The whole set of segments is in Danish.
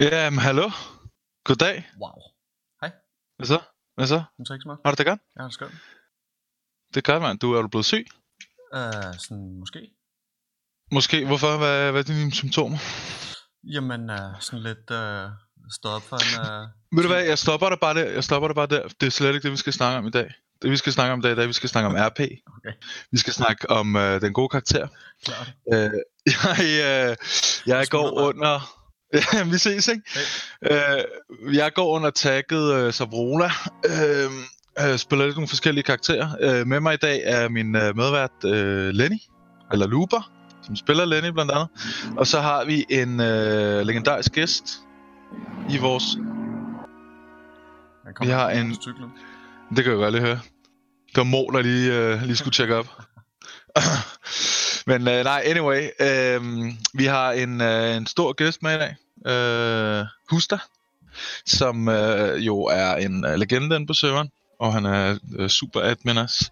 Jamen, hallo. Goddag. Wow. Hvad så? Hvad så? Men så ikke så meget. Har du det godt? Ja, det skal. Det godt, mand. Du er du blevet syg? Uh, sådan måske. Måske. Hvorfor? Hvad, hvad er dine symptomer? Jamen, uh, sådan lidt uh, stået op for en... Uh, Ved du hvad, jeg stopper dig bare der. Jeg stopper dig bare der. Det er slet ikke det, vi skal snakke om i dag. Det vi skal snakke om i dag, det er, at vi skal snakke om RP. okay, Vi skal snakke om øh, den gode karakter. klart. Øh, jeg, øh, jeg går under... Ja, vi ses, ikke? Øh, jeg går under tagget øh, Sabrona. Øh, øh, spiller lidt nogle forskellige karakterer. Øh, med mig i dag er min øh, medvært øh, Lenny, eller Looper, som spiller Lenny blandt andet. Og så har vi en øh, legendarisk gæst i vores... Jeg Vi har en-. Det kan jeg godt lige høre. Det var Mo, der lige, øh, lige skulle tjekke op. Men øh, nej, anyway. Øh, vi har en, øh, en stor gæst med i dag. Øh, Husta. Som øh, jo er en øh, legende inde på serveren. Og han er øh, super admin også.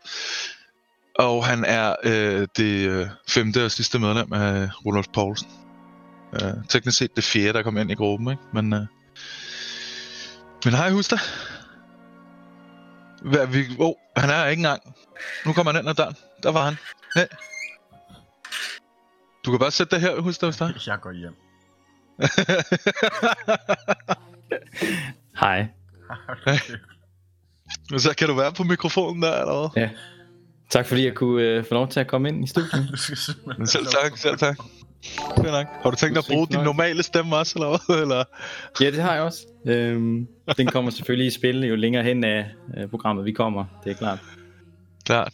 Og han er øh, det øh, femte og sidste medlem af Rudolf Poulsen. Øh, teknisk set det fjerde, der kom ind i gruppen, ikke? Men, øh, men hej Husta. Hvad, vi, oh, han er ikke engang. Nu kommer han ind ad døren. Der var han. Hey. Du kan bare sætte dig her, husk dig, hvis der. Jeg går hjem. Hej. Men så kan du være på mikrofonen der, eller hvad? Ja. Tak fordi jeg kunne øh, få lov til at komme ind i studiet. selv tak, selv tak. Fedt nok. Har du tænkt dig at bruge din normale stemme også, eller hvad? Eller? ja, det har jeg også. Øhm, den kommer selvfølgelig i spil jo længere hen af øh, programmet vi kommer. Det er klart. Klart.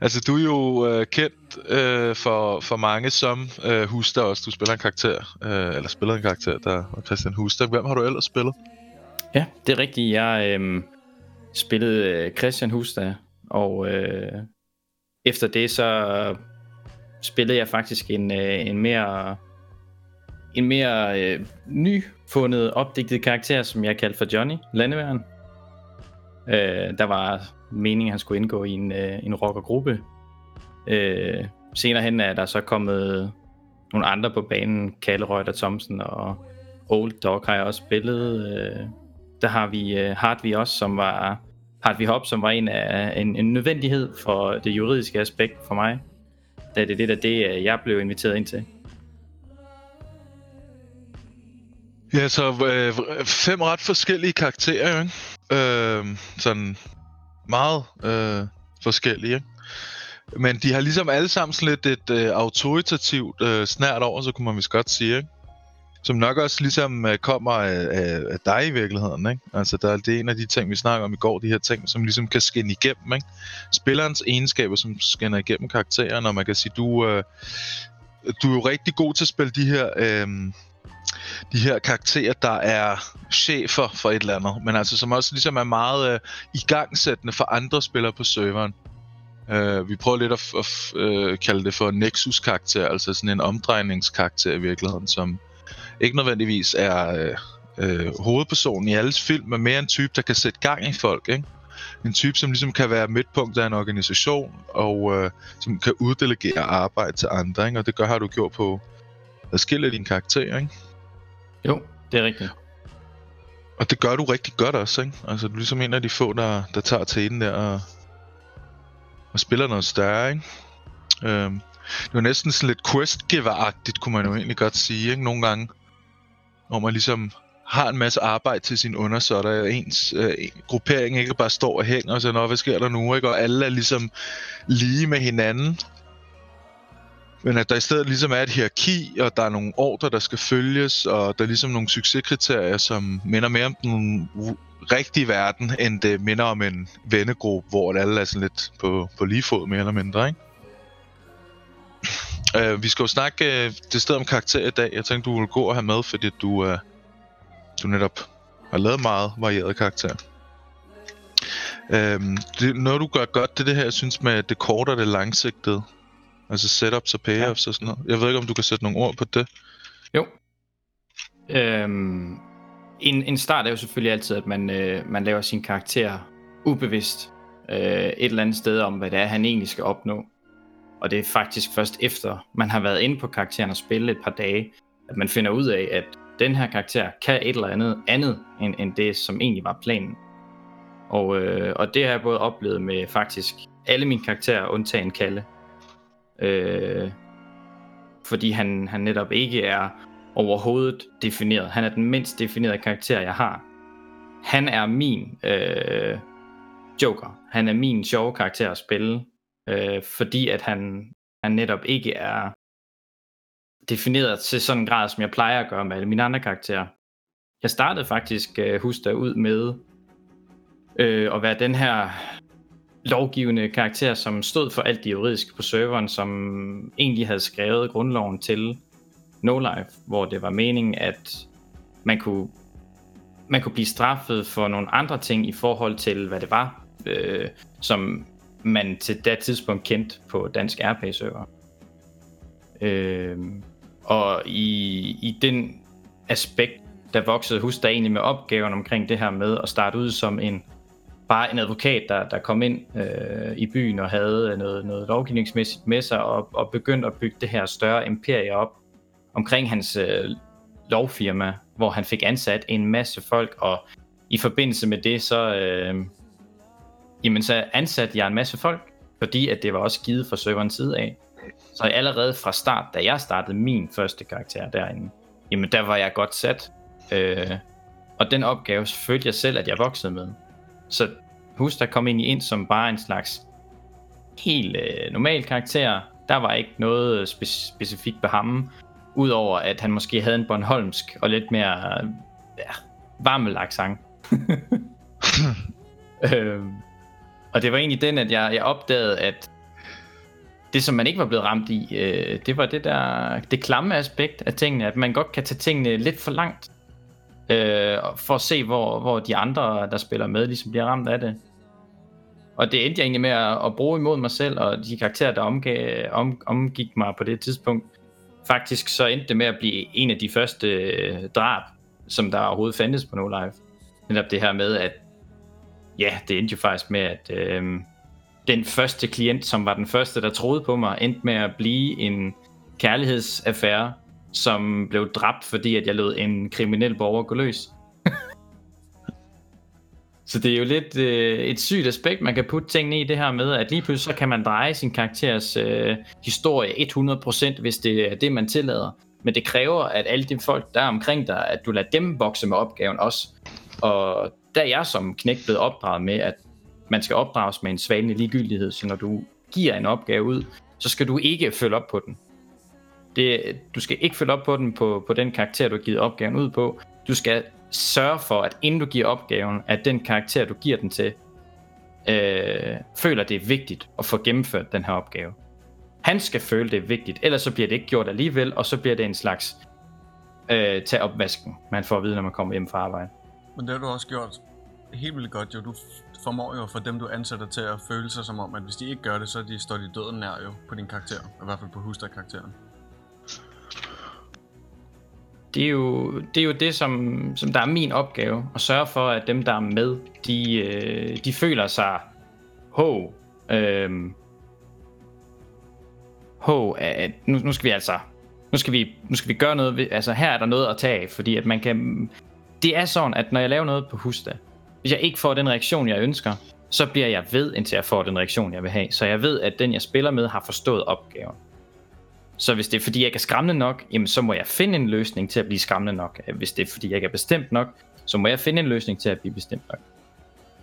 Altså, du er jo øh, kendt øh, for, for mange som øh, Huster også. Du spiller en karakter, øh, eller spiller en karakter, der var Christian Huster. Hvem har du ellers spillet? Ja, det er rigtigt. Jeg øh, spillede øh, Christian Huster, og øh, efter det så spillede jeg faktisk en, øh, en mere en mere øh, nyfundet, opdigtet karakter, som jeg kaldte for Johnny Landeværen. Øh, der var meningen, at han skulle indgå i en, øh, en rockergruppe. Øh, senere hen er der så kommet nogle andre på banen, Kalle Røgter Thomsen og Old Dog har jeg også spillet. Øh, der har vi øh, Hartvig også, som var Hartvig Hop, som var en af en, en nødvendighed for det juridiske aspekt for mig. Da det er lidt der det, øh, jeg blev inviteret ind til. Ja, så øh, fem ret forskellige karakterer, ikke? Øh, sådan meget øh, forskellige, ikke? Men de har ligesom alle sammen sådan lidt et øh, autoritativt øh, snært over, så kunne man vist godt sige, ikke? Som nok også ligesom øh, kommer af, af, af dig i virkeligheden, ikke? Altså, der, det er en af de ting, vi snakker om i går, de her ting, som ligesom kan skinne igennem, ikke? Spillerens egenskaber, som skinner igennem karakteren, og man kan sige, du, øh, du er jo rigtig god til at spille de her... Øh, de her karakterer, der er chefer for et eller andet, men altså som også ligesom er meget øh, igangsættende for andre spillere på serveren. Øh, vi prøver lidt at, f- at f- øh, kalde det for nexus-karakter, altså sådan en omdrejningskarakter i virkeligheden, som ikke nødvendigvis er øh, øh, hovedpersonen i alles film, men mere en type, der kan sætte gang i folk, ikke? En type, som ligesom kan være midtpunkt af en organisation, og øh, som kan uddelegere arbejde til andre, ikke? Og det gør, har du gjort på adskillige af dine karakterer, ikke? Jo, det er rigtigt. Og det gør du rigtig godt også, ikke? Altså, du er ligesom en af de få, der, der tager tæten der og, og spiller noget større, ikke? Øhm, det var næsten sådan lidt quest agtigt kunne man jo egentlig godt sige, ikke? Nogle gange. Hvor man ligesom har en masse arbejde til sin undersåtter, og ens øh, gruppering ikke bare står og hænger og siger, Nå, hvad sker der nu, ikke? Og alle er ligesom lige med hinanden. Men at der i stedet ligesom er et hierarki, og der er nogle ordre, der skal følges, og der er ligesom nogle succeskriterier, som minder mere om den rigtige verden, end det minder om en vennegruppe, hvor alle er sådan lidt på, på lige fod, mere eller mindre, ikke? Uh, vi skal jo snakke uh, det sted om karakter i dag. Jeg tænkte, du ville gå og have med, fordi du, uh, du netop har lavet meget varieret karakter. Uh, det, noget du gør godt, det er det her, jeg synes, med det korte og det langsigtede. Altså setups og payoffs ja. og sådan noget. Jeg ved ikke, om du kan sætte nogle ord på det. Jo. Øhm, en, en start er jo selvfølgelig altid, at man, øh, man laver sin karakter ubevidst øh, et eller andet sted om, hvad det er, han egentlig skal opnå. Og det er faktisk først efter, man har været inde på karakteren og spillet et par dage, at man finder ud af, at den her karakter kan et eller andet andet, end, end det, som egentlig var planen. Og, øh, og det har jeg både oplevet med faktisk alle mine karakterer, undtagen Kalle. Øh, fordi han, han netop ikke er overhovedet defineret. Han er den mindst definerede karakter, jeg har. Han er min øh, Joker. Han er min sjove karakter at spille, øh, fordi at han, han netop ikke er defineret til sådan en grad, som jeg plejer at gøre med alle mine andre karakterer. Jeg startede faktisk, øh, husk ud med øh, at være den her lovgivende karakter, som stod for alt det juridiske på serveren, som egentlig havde skrevet grundloven til No Life, hvor det var meningen, at man kunne, man kunne blive straffet for nogle andre ting i forhold til, hvad det var, øh, som man til det tidspunkt kendte på dansk RP-server. Øh, og i, i den aspekt, der voksede hus der egentlig med opgaven omkring det her med at starte ud som en bare en advokat, der, der kom ind øh, i byen og havde øh, noget, noget lovgivningsmæssigt med sig og, og begyndte at bygge det her større imperie op omkring hans øh, lovfirma, hvor han fik ansat en masse folk, og i forbindelse med det, så, øh, jamen, så ansatte jeg en masse folk, fordi at det var også givet fra serverens side af. Så allerede fra start, da jeg startede min første karakter derinde, jamen der var jeg godt sat. Øh, og den opgave følte jeg selv, at jeg voksede med. Så husk, der kom egentlig ind som bare en slags helt øh, normal karakter. Der var ikke noget spe- specifikt ved ham, udover at han måske havde en Bornholmsk og lidt mere ja, varmel accent. øhm, og det var egentlig den, at jeg, jeg opdagede, at det, som man ikke var blevet ramt i, øh, det var det der det klamme aspekt af tingene, at man godt kan tage tingene lidt for langt øh, for at se, hvor, hvor de andre, der spiller med, ligesom bliver ramt af det. Og det endte jeg egentlig med at, at bruge imod mig selv, og de karakterer, der omgav, om, omgik mig på det tidspunkt. Faktisk så endte det med at blive en af de første øh, drab, som der overhovedet fandtes på No Life. Netop det her med, at ja, det endte jo faktisk med, at øh, den første klient, som var den første, der troede på mig, endte med at blive en kærlighedsaffære, som blev dræbt, fordi at jeg lod en kriminel borger gå løs så det er jo lidt øh, et sygt aspekt, man kan putte tingene i det her med, at lige pludselig så kan man dreje sin karakteres øh, historie 100%, hvis det er det, man tillader. Men det kræver, at alle de folk, der er omkring dig, at du lader dem vokse med opgaven også. Og der er jeg som knæk blevet opdraget med, at man skal opdrages med en svanlig ligegyldighed, så når du giver en opgave ud, så skal du ikke følge op på den. Det, du skal ikke følge op på den på, på den karakter, du har givet opgaven ud på. Du skal sørge for, at inden du giver opgaven, at den karakter, du giver den til, øh, føler, det er vigtigt at få gennemført den her opgave. Han skal føle, det er vigtigt, ellers så bliver det ikke gjort alligevel, og så bliver det en slags øh, tage opvasken, man får at vide, når man kommer hjem fra arbejde. Men det har du også gjort helt vildt godt, jo. Du formår jo for dem, du ansætter til at føle sig som om, at hvis de ikke gør det, så de står de døden nær jo på din karakter. I hvert fald på Hustad-karakteren det er jo det, er jo det som, som der er min opgave, at sørge for, at dem, der er med, de, øh, de føler sig, ho, øh, ho, at nu, nu skal vi altså, nu skal vi, nu skal vi gøre noget, ved, altså her er der noget at tage fordi at man kan, det er sådan, at når jeg laver noget på Husta, hvis jeg ikke får den reaktion, jeg ønsker, så bliver jeg ved, indtil jeg får den reaktion, jeg vil have. Så jeg ved, at den, jeg spiller med, har forstået opgaven. Så hvis det er fordi, jeg ikke er skræmmende nok, jamen, så må jeg finde en løsning til at blive skræmmende nok. Hvis det er fordi, jeg ikke er bestemt nok, så må jeg finde en løsning til at blive bestemt nok.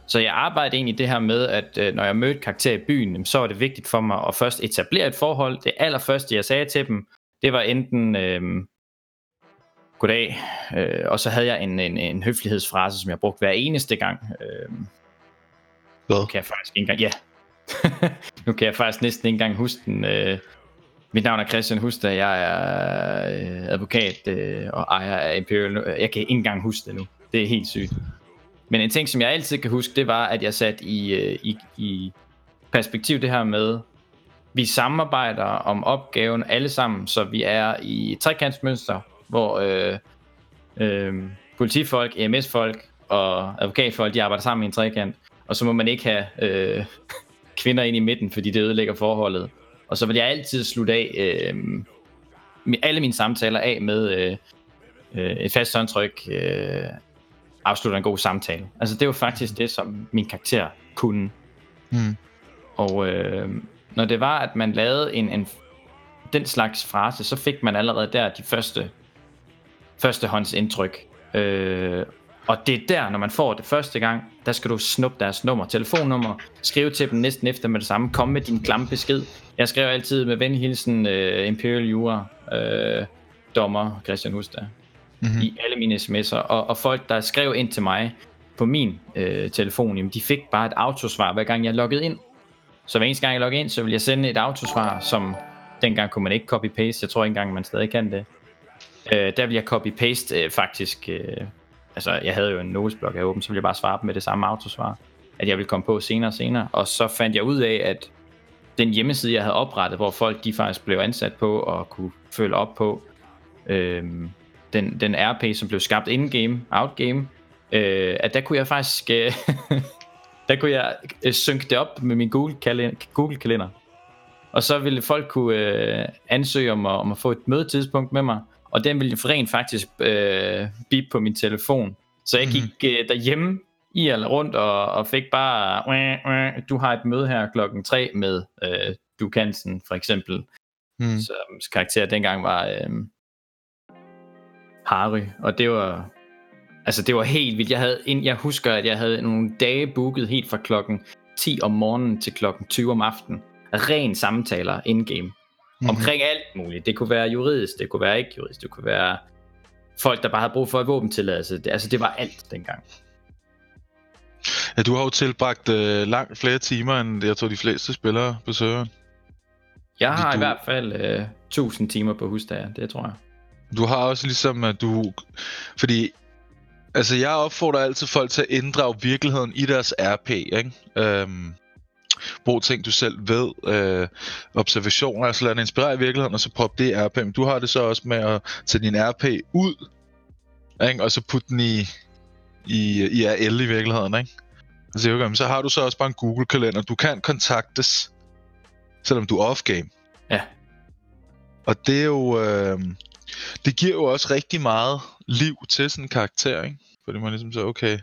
Så jeg arbejder egentlig det her med, at øh, når jeg mødte karakter i byen, så var det vigtigt for mig at først etablere et forhold. Det allerførste, jeg sagde til dem, det var enten øh, goddag, øh, og så havde jeg en, en, en høflighedsfrase, som jeg brugte hver eneste gang. Øh, Hvad? Kan jeg faktisk ikke engang, ja. nu kan jeg faktisk næsten ikke engang huske den. Øh, mit navn er Christian Hustad, jeg er øh, advokat øh, og ejer af Imperial. Jeg kan ikke engang huske det nu. Det er helt sygt. Men en ting, som jeg altid kan huske, det var, at jeg satte i, øh, i, i perspektiv det her med, vi samarbejder om opgaven alle sammen, så vi er i trekantsmønster, hvor øh, øh, politifolk, EMS-folk og advokatfolk, de arbejder sammen i en trekant. Og så må man ikke have øh, kvinder ind i midten, fordi det ødelægger forholdet. Og så vil jeg altid slutte af, øh, alle mine samtaler af med, øh, øh, et fast håndtryk øh, afslutter en god samtale. Altså det var faktisk det, som min karakter kunne. Mm. Og øh, når det var, at man lavede en, en den slags frase, så fik man allerede der de første førstehåndsindtryk. Øh, og det er der, når man får det første gang, der skal du snuppe deres nummer, telefonnummer, skrive til dem næsten efter med det samme, komme med din klamme besked. Jeg skriver altid med venhilsen uh, Imperial Jura, uh, dommer Christian Hustad, mm-hmm. i alle mine sms'er. Og, og folk, der skrev ind til mig på min uh, telefon, jamen, de fik bare et autosvar, hver gang jeg loggede ind. Så hver eneste gang jeg loggede ind, så ville jeg sende et autosvar, som dengang kunne man ikke copy-paste. Jeg tror ikke engang, man stadig kan det. Uh, der vil jeg copy-paste uh, faktisk... Uh, altså jeg havde jo en notesblok her åben, så ville jeg bare svare dem med det samme autosvar, at jeg ville komme på senere og senere. Og så fandt jeg ud af, at den hjemmeside, jeg havde oprettet, hvor folk de faktisk blev ansat på og kunne følge op på, øhm, den, den RP, som blev skabt in-game, out-game, øh, at der kunne jeg faktisk, øh, der kunne jeg øh, synke det op med min Google-kalender, Google og så ville folk kunne øh, ansøge om at, om at få et mødetidspunkt med mig, og den ville rent faktisk øh, bip på min telefon. Så jeg gik mm. øh, derhjemme i eller rundt og, og fik bare, du har et møde her klokken 3 med øh, Du Kansen for eksempel. Mm. Så karakter dengang var øh, Harry, og det var altså det var helt vildt. Jeg havde jeg husker at jeg havde nogle dage booket helt fra klokken 10 om morgenen til klokken 20 om aftenen. Ren samtaler in-game mm-hmm. omkring alt muligt. Det kunne være juridisk, det kunne være ikke juridisk, det kunne være folk, der bare havde brug for et våbentilladelse. Det, altså, det var alt dengang. Ja, du har jo tilbragt øh, langt flere timer, end jeg tror, de fleste spillere på serveren. Jeg har du... i hvert fald øh, 1000 timer på husdager, det tror jeg. Du har også ligesom, at du... Fordi Altså, jeg opfordrer altid folk til at inddrage virkeligheden i deres RP, ikke? Øhm, brug ting, du selv ved, øh, observationer, altså lad den inspirere i virkeligheden, og så prøv det i RP. Men du har det så også med at tage din RP ud, ikke? og så putte den i, i, i RL i virkeligheden. Ikke? Altså, okay, så har du så også bare en Google-kalender. Du kan kontaktes, selvom du er off-game. Ja. Og det er jo... Øh, det giver jo også rigtig meget liv til sådan en karakter, ikke? Fordi man ligesom så, okay,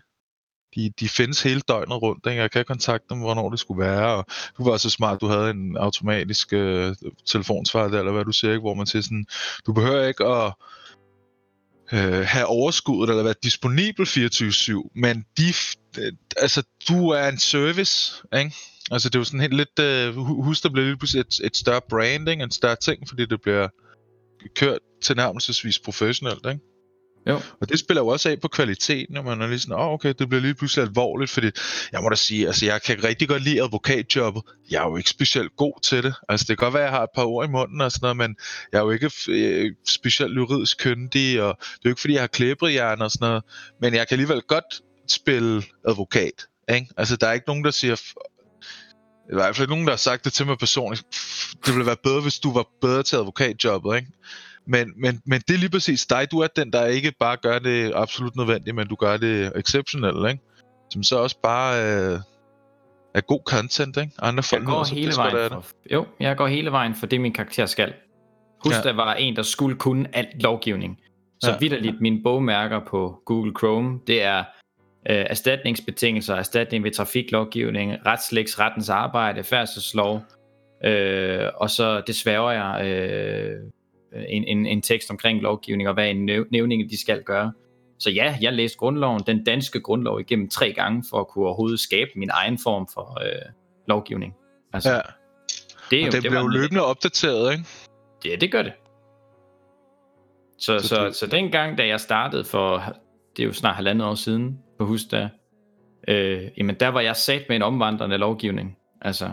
de, de findes hele døgnet rundt. Ikke? Jeg kan kontakte dem, hvornår det skulle være. Og du var så smart, du havde en automatisk øh, telefonsvar der, eller hvad du siger, ikke? hvor man siger sådan, du behøver ikke at øh, have overskuddet eller være disponibel 24-7, men de, øh, altså, du er en service, ikke? Altså det er jo sådan helt lidt, øh, husk der bliver lidt pludselig et, et større branding, en større ting, fordi det bliver kørt tilnærmelsesvis professionelt, ikke? Jo. Og det spiller jo også af på kvaliteten, når man er lige sådan, åh oh, okay, det bliver lige pludselig alvorligt, fordi jeg må da sige, altså jeg kan rigtig godt lide advokatjobbet. Jeg er jo ikke specielt god til det. Altså det kan godt være, at jeg har et par ord i munden og sådan noget, men jeg er jo ikke øh, specielt juridisk kyndig, og det er jo ikke fordi, jeg har klæbrehjern og sådan noget, men jeg kan alligevel godt spille advokat. Ikke? Altså der er ikke nogen, der siger, i hvert fald nogen, der har sagt det til mig personligt, det ville være bedre, hvis du var bedre til advokatjobbet, ikke? Men, men, men det er lige præcis dig. Du er den, der ikke bare gør det absolut nødvendigt, men du gør det exceptionelt, ikke? Som så også bare øh, er god content, ikke? Andre folk jeg går hele vejen det. For, jo, jeg går hele vejen for det, min karakter skal. Husk, ja. der var en, der skulle kunne alt lovgivning. Så ja. vidderligt, mine bogmærker på Google Chrome, det er øh, erstatningsbetingelser, erstatning ved trafiklovgivning, retslægs rettens arbejde, færdselslov, øh, og så det sværger jeg øh, en, en, en tekst omkring lovgivning, og hvad en nævning de skal gøre. Så ja, jeg læste grundloven, den danske grundlov, igennem tre gange, for at kunne overhovedet skabe min egen form for øh, lovgivning. Altså, ja. Det, er jo, og det, det bliver jo løbende opdateret, ikke? Ja, det gør det. Så, så, så, så dengang, da jeg startede for, det er jo snart halvandet år siden, på husk der, øh, jamen der var jeg sat med en omvandrende lovgivning. Altså,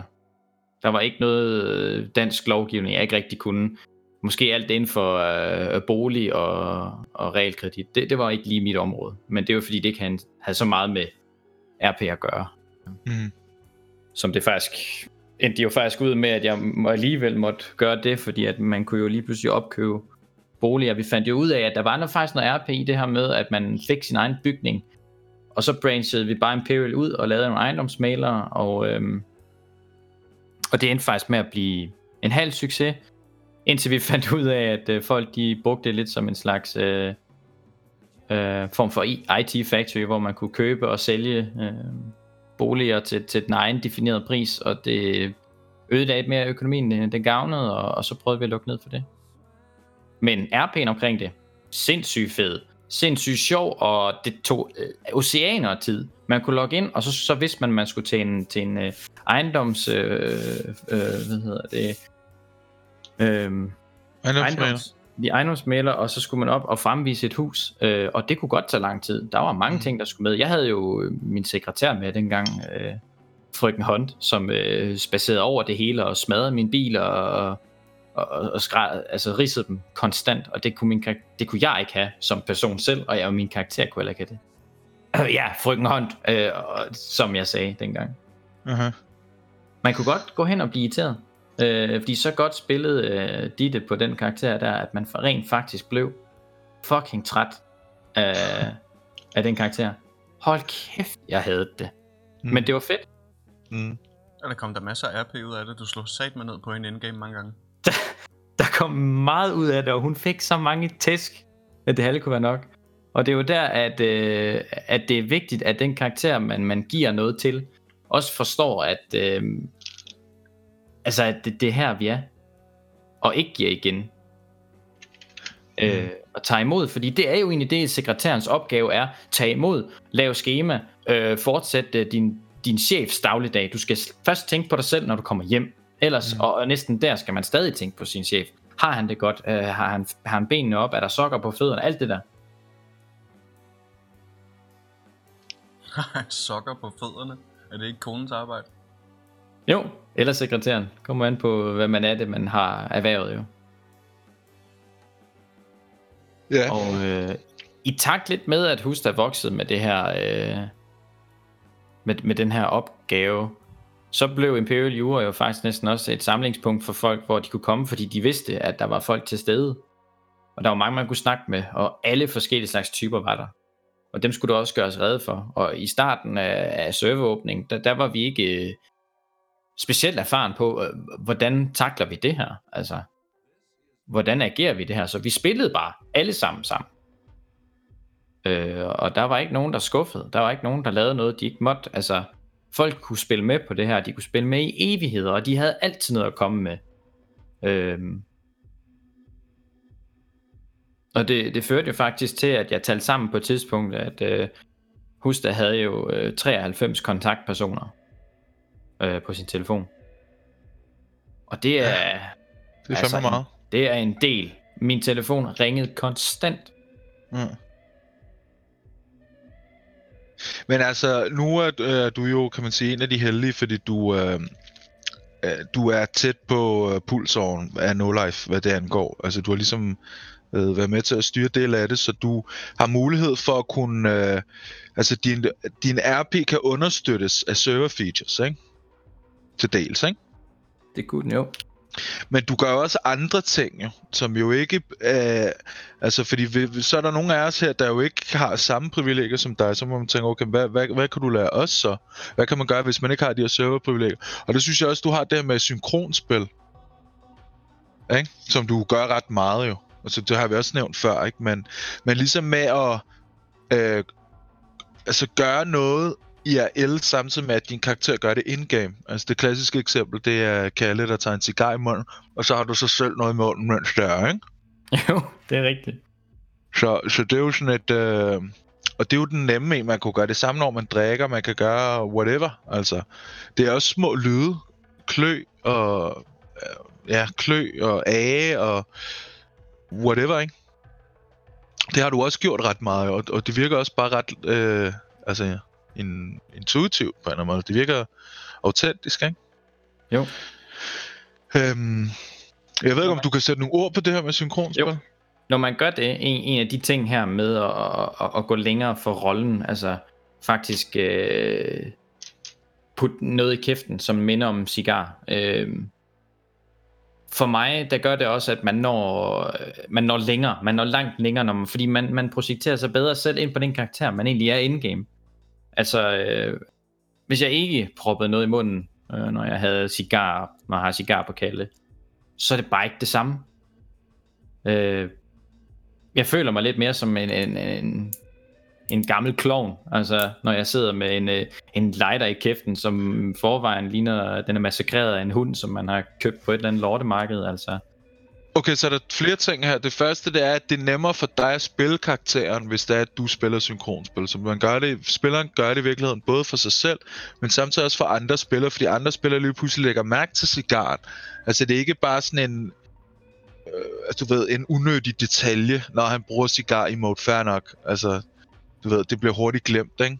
der var ikke noget øh, dansk lovgivning, jeg ikke rigtig kunne måske alt inden for øh, bolig og, og realkredit, det, det var ikke lige mit område. Men det var fordi, det ikke havde, havde så meget med RP at gøre. Mm. Som det faktisk endte de jo faktisk ud med, at jeg alligevel måtte gøre det, fordi at man kunne jo lige pludselig opkøbe boliger. Vi fandt jo ud af, at der var noget, faktisk noget RP i det her med, at man fik sin egen bygning, og så branchede vi bare Imperial ud og lavede nogle ejendomsmalere, og, øhm, og det endte faktisk med at blive en halv succes, Indtil vi fandt ud af, at øh, folk de brugte det lidt som en slags øh, øh, form for IT factory, hvor man kunne købe og sælge øh, boliger til, til den egen definerede pris, og det ødelagde mere økonomien, end det gavnede, og, og så prøvede vi at lukke ned for det. Men RP'en omkring det, sindssygt fed, sindssygt sjov, og det tog øh, oceaner tid. Man kunne logge ind, og så, så vidste man, at man skulle til en, til en øh, ejendoms... Øh, øh, hvad hedder det? Øh, ejendoms, de ejendomsmaler, og så skulle man op og fremvise et hus, øh, og det kunne godt tage lang tid. Der var mange mm. ting, der skulle med. Jeg havde jo min sekretær med dengang, øh, frøken Hunt, som øh, spacerede over det hele og smadrede min bil og, og, og skræd, altså ridsede dem konstant, og det kunne, min, det kunne jeg ikke have som person selv, og jeg og min karakter kunne heller ikke have det. Øh, ja, frøken Hunt, øh, som jeg sagde dengang. Uh-huh. Man kunne godt gå hen og blive irriteret. Øh, fordi så godt spillede øh, Ditte på den karakter der, at man rent faktisk blev fucking træt af, af den karakter. Hold kæft, jeg havde det. Mm. Men det var fedt. Mm. Og der kom der masser af RP ud af det. Du slog sat med ned på en endgame mange gange. Der, der kom meget ud af det, og hun fik så mange tæsk, at det halve kunne være nok. Og det er jo der, at, øh, at det er vigtigt, at den karakter, man, man giver noget til, også forstår, at øh, Altså, at det, det er her, vi er. Og ikke giver igen. Mm. Øh, og tage imod, fordi det er jo egentlig det, sekretærens opgave er. Tag imod, lave schema, øh, fortsætte din, din chefs dagligdag. Du skal først tænke på dig selv, når du kommer hjem. Ellers, mm. og, og næsten der skal man stadig tænke på sin chef. Har han det godt? Øh, har, han, har han benene op? Er der sokker på fødderne? Alt det der. Har han sokker på fødderne? Er det ikke konens arbejde? Jo, eller sekretæren. Kommer an på, hvad man er det, man har erhvervet jo. Ja. Og øh, i takt lidt med, at huset er vokset med det her, øh, med, med den her opgave, så blev Imperial Jura jo faktisk næsten også et samlingspunkt for folk, hvor de kunne komme, fordi de vidste, at der var folk til stede. Og der var mange, man kunne snakke med, og alle forskellige slags typer var der. Og dem skulle du også gøres redde for. Og i starten af, af serveråbningen, der, der var vi ikke øh, specielt erfaren på, øh, hvordan takler vi det her? Altså, hvordan agerer vi det her? Så vi spillede bare alle sammen sammen. Øh, og der var ikke nogen, der skuffede. Der var ikke nogen, der lavede noget, de ikke måtte. Altså, folk kunne spille med på det her. De kunne spille med i evigheder, og de havde altid noget at komme med. Øh, og det, det førte jo faktisk til, at jeg talte sammen på et tidspunkt, at øh, Husta havde jo øh, 93 kontaktpersoner øh, på sin telefon. Og det er... Ja, det er altså meget. En, det er en del. Min telefon ringede konstant. Mm. Men altså, nu er øh, du jo, kan man sige, en af de heldige, fordi du, øh, øh du er tæt på øh, pulsåren af No Life, hvad det angår. Altså, du har ligesom øh, været med til at styre del af det, så du har mulighed for at kunne... Øh, altså, din, din RP kan understøttes af server features, ikke? Til dels, ikke? Det kunne den jo. Men du gør også andre ting, jo, som jo ikke... Øh, altså, fordi vi, så er der nogle af os her, der jo ikke har samme privilegier som dig, så må man tænke, okay, hvad, hvad, hvad kan du lære os så? Hvad kan man gøre, hvis man ikke har de her serverprivilegier? Og det synes jeg også, du har det her med synkronspil. Ikke? Som du gør ret meget jo. Altså, det har vi også nævnt før, ikke? Men, men ligesom med at øh, altså gøre noget IRL samtidig med, at din karakter gør det in-game. Altså det klassiske eksempel, det er Kalle, der tager en cigar i munden, og så har du så selv noget i munden, mens det er, ikke? Jo, det er rigtigt. Så, så det er jo sådan et... Øh, og det er jo den nemme en, man kunne gøre det samme, når man drikker, man kan gøre whatever, altså. Det er også små lyde, klø og... Øh, ja, klø og age og whatever, ikke? Det har du også gjort ret meget, og, og det virker også bare ret... Øh, altså, en, intuitiv på en eller anden måde. Det virker autentisk, ikke? Jo. Øhm, jeg ved ikke, om du kan sætte nogle ord på det her med synkronspil? Jo. Når man gør det, en, en af de ting her med at, at, at gå længere for rollen, altså faktisk øh, putte noget i kæften, som minder om cigar. Øh, for mig, der gør det også, at man når, man når længere, man når langt længere, når man, fordi man, man projekterer sig bedre selv ind på den karakter, man egentlig er in-game. Altså, øh, hvis jeg ikke proppede noget i munden, øh, når jeg havde cigar, når jeg har cigar på kalde, så er det bare ikke det samme. Øh, jeg føler mig lidt mere som en, en, en, en gammel klovn. Altså, når jeg sidder med en, øh, en lighter i kæften, som forvejen ligner, den er massakreret af en hund, som man har købt på et eller andet lortemarked. Altså, Okay, så er der flere ting her. Det første, det er, at det er nemmere for dig at spille karakteren, hvis det er, at du spiller synkronspil. Så man gør det, spilleren gør det i virkeligheden både for sig selv, men samtidig også for andre spillere, fordi andre spillere lige pludselig lægger mærke til cigaren. Altså, det er ikke bare sådan en, øh, altså, du ved, en unødig detalje, når han bruger cigar i mode fair nok. Altså, du ved, det bliver hurtigt glemt, ikke?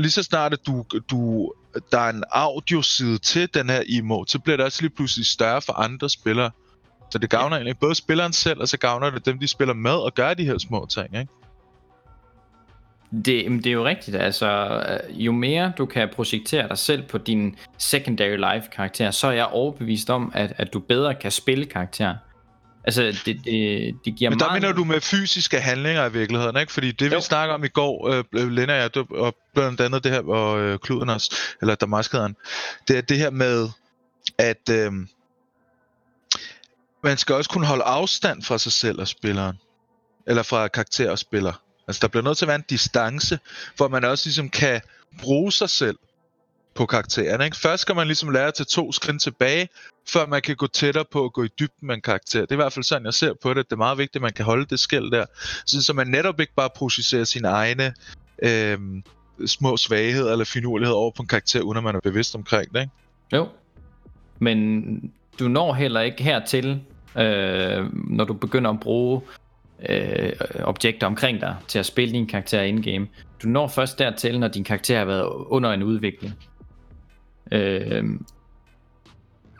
Lige så snart, at du, du, der er en audioside til den her emote, så bliver det også lige pludselig større for andre spillere. Så det gavner ja. egentlig både spilleren selv, og så gavner det dem, de spiller med og gør de her små ting, ikke? Det, det er jo rigtigt, altså øh, jo mere du kan projektere dig selv på din secondary life karakter, så er jeg overbevist om, at, at du bedre kan spille karakter. Altså, det, det, det giver Men der meget... mener du med fysiske handlinger i virkeligheden, ikke? Fordi det, jo. vi snakker om i går, øh, Lena og jeg, og blandt andet det her, og øh, Kluden også, eller Damaskaderen, det er det her med, at øh, man skal også kunne holde afstand fra sig selv og spilleren. Eller fra karakter og spiller. Altså, der bliver nødt til at være en distance, hvor man også ligesom kan bruge sig selv på karakteren. Ikke? Først skal man ligesom lære at tage to skridt tilbage, før man kan gå tættere på at gå i dybden med en karakter. Det er i hvert fald sådan, jeg ser på det. Det er meget vigtigt, at man kan holde det skæld der. Så, så man netop ikke bare projicerer sine egne øh, små svagheder eller finurligheder over på en karakter, uden at man er bevidst omkring det. Ikke? Jo. Men du når heller ikke hertil, øh, når du begynder at bruge øh, objekter omkring dig til at spille din karakter in-game. Du når først dertil, når din karakter har været under en udvikling. Øh,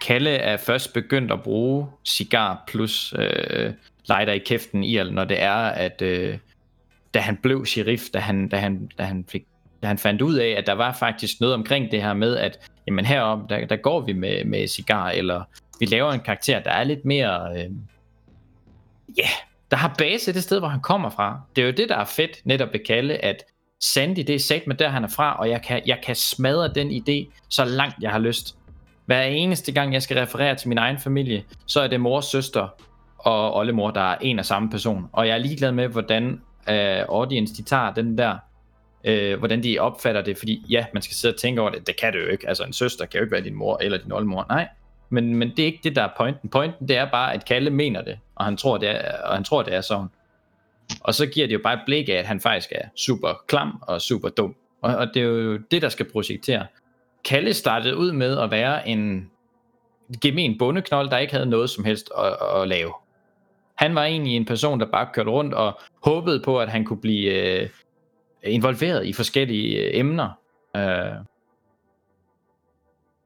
Kalle er først begyndt at bruge cigar plus øh, lighter i kæften i, når det er, at øh, da han blev sheriff, da han, da han, da han fik da han fandt ud af, at der var faktisk noget omkring det her med, at jamen herom, der, der går vi med, med cigar, eller vi laver en karakter, der er lidt mere, øh, ja, yeah, der har base det sted, hvor han kommer fra. Det er jo det, der er fedt netop ved Kalle, at Sandy, det er sat med der, han er fra, og jeg kan, jeg kan smadre den idé, så langt jeg har lyst. Hver eneste gang, jeg skal referere til min egen familie, så er det mors søster og oldemor, der er en og samme person. Og jeg er ligeglad med, hvordan øh, audience de tager den der, øh, hvordan de opfatter det, fordi ja, man skal sidde og tænke over det, det kan det jo ikke. Altså en søster kan jo ikke være din mor eller din oldemor. Nej, men, men det er ikke det, der er pointen. Pointen, det er bare, at Kalle mener det, og han tror, det er, og han tror, det er sådan. Og så giver det jo bare et blik af, at han faktisk er super klam og super dum. Og, og det er jo det, der skal projektere. Kalle startede ud med at være en gemen bondeknold, der ikke havde noget som helst at, at lave. Han var egentlig en person, der bare kørte rundt og håbede på, at han kunne blive øh, involveret i forskellige øh, emner. Øh,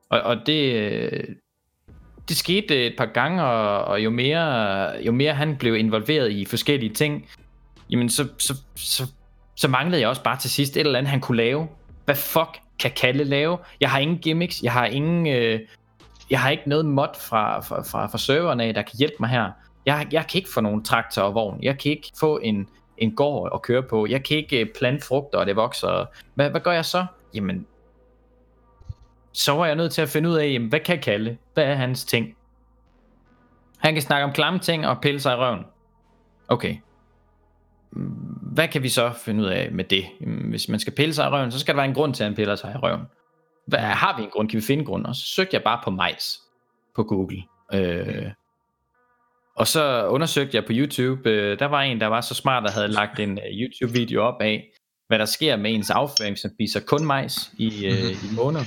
og, og det, øh, det skete øh, et par gange, og, og jo, mere, jo mere han blev involveret i forskellige ting, jamen så, så, så, så manglede jeg også bare til sidst et eller andet, han kunne lave. Hvad fuck kan Kalle lave? Jeg har ingen gimmicks, jeg har ingen... Øh, jeg har ikke noget mod fra, fra, fra, fra serveren af, der kan hjælpe mig her. Jeg, jeg kan ikke få nogen traktor og vogn. Jeg kan ikke få en, en gård at køre på. Jeg kan ikke øh, plante frugter, og det vokser. Hvad, hvad gør jeg så? Jamen, så var jeg nødt til at finde ud af, jamen, hvad kan Kalle? Hvad er hans ting? Han kan snakke om klamme ting og pille sig i røven. Okay. Hvad kan vi så finde ud af med det? Hvis man skal pille sig i røven, så skal der være en grund til, at han piller sig i røven. Hvad, har vi en grund? Kan vi finde en grund? Og så søgte jeg bare på majs på Google. Øh, og så undersøgte jeg på YouTube. Øh, der var en, der var så smart, der havde lagt en uh, YouTube-video op af, hvad der sker med ens afføring, som spiser kun majs i, øh, i måneder.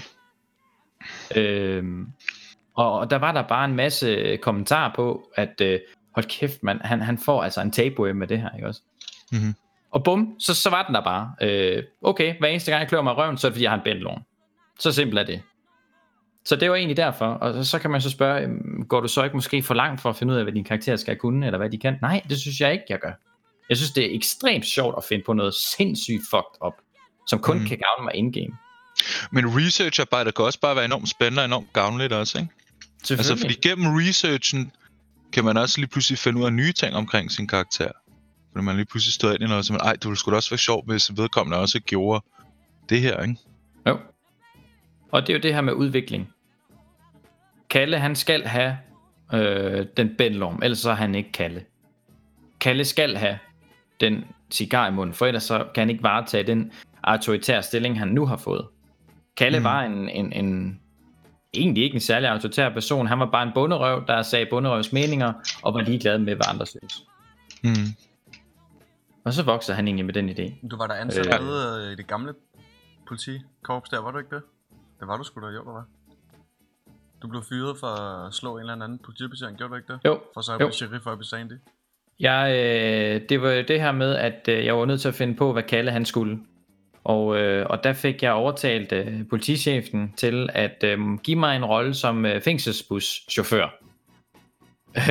Øh, og der var der bare en masse kommentarer på, at øh, hold kæft, man, han, han får altså en tapeworm med det her, ikke også? Mm-hmm. Og bum, så, så var den der bare. Øh, okay, hver eneste gang jeg klør mig røven, så er det fordi, jeg har en bændelorm. Så simpelt er det. Så det var egentlig derfor. Og så kan man så spørge, øhm, går du så ikke måske for langt for at finde ud af, hvad din karakter skal kunne, eller hvad de kan? Nej, det synes jeg ikke, jeg gør. Jeg synes, det er ekstremt sjovt at finde på noget sindssygt fucked up, som kun mm. kan gavne mig in-game. Men researcharbejdet kan også bare være enormt spændende og enormt gavnligt også, ikke? Altså, fordi gennem researchen kan man også lige pludselig finde ud af nye ting omkring sin karakter. Fordi man lige pludselig stod ind i noget, som ej, det ville sgu da også være sjovt, hvis vedkommende også gjorde det her, ikke? Jo. Og det er jo det her med udvikling. Kalle, han skal have øh, den bændelorm, ellers så er han ikke Kalle. Kalle skal have den cigar i munden, for ellers så kan han ikke varetage den autoritære stilling, han nu har fået. Kalle mm. var en, en, en, egentlig ikke en særlig autoritær person. Han var bare en bunderøv, der sagde bunderøvs meninger, og var ligeglad med, hvad andre synes. Mm. Og så voksede han egentlig med den idé. Du var der ansat Øh. øh. i det gamle politikorps der, var du ikke det? Det var du sgu da, jo, der var. Du blev fyret for at slå en eller anden politibetjent, gjorde du ikke det? Jo, For så at blive sheriff op i Sandy. Jeg, øh, det var det her med, at øh, jeg var nødt til at finde på, hvad Kalle han skulle. Og, øh, og der fik jeg overtalt øh, politichefen til at øh, give mig en rolle som øh, fængselsbuschauffør.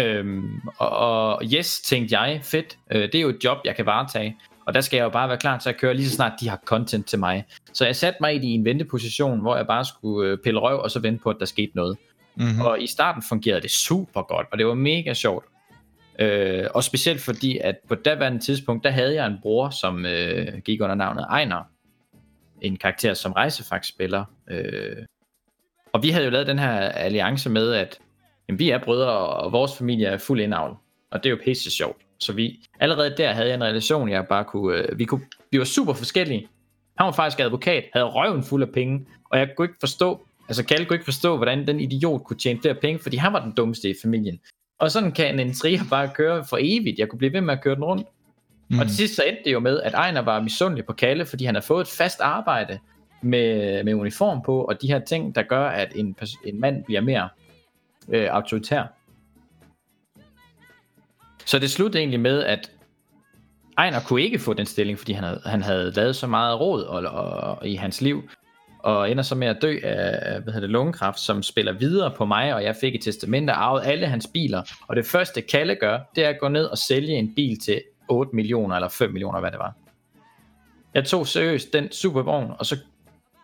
Øhm, og, og yes, tænkte jeg, fedt, øh, det er jo et job, jeg kan varetage. Og der skal jeg jo bare være klar til at køre lige så snart de har content til mig. Så jeg satte mig i en venteposition, hvor jeg bare skulle øh, pille røv og så vente på, at der skete noget. Mm-hmm. Og i starten fungerede det super godt, og det var mega sjovt. Øh, og specielt fordi, at på daværende tidspunkt, der havde jeg en bror, som øh, gik under navnet Ejner. En karakter, som Rejsefax spiller. Øh, og vi havde jo lavet den her alliance med, at jamen, vi er brødre, og vores familie er fuld indavl. Og det er jo pisse sjovt. Så vi, allerede der havde jeg en relation, jeg bare kunne, øh, vi kunne, vi var super forskellige. Han var faktisk advokat, havde røven fuld af penge, og jeg kunne ikke forstå, altså Kalle kunne ikke forstå, hvordan den idiot kunne tjene flere penge, fordi han var den dummeste i familien. Og sådan kan en intriger bare køre for evigt. Jeg kunne blive ved med at køre den rundt. Mm. Og til sidst så endte det jo med, at Ejner var misundelig på Kalle, fordi han har fået et fast arbejde med, med uniform på, og de her ting, der gør, at en, en mand bliver mere øh, autoritær. Så det sluttede egentlig med, at Ejner kunne ikke få den stilling, fordi han havde, han havde lavet så meget råd og, og, i hans liv, og ender så med at dø af hvad hedder det, lungekræft, som spiller videre på mig, og jeg fik et testament og arvede alle hans biler. Og det første Kalle gør, det er at gå ned og sælge en bil til 8 millioner eller 5 millioner, hvad det var. Jeg tog seriøst den supervogn, og så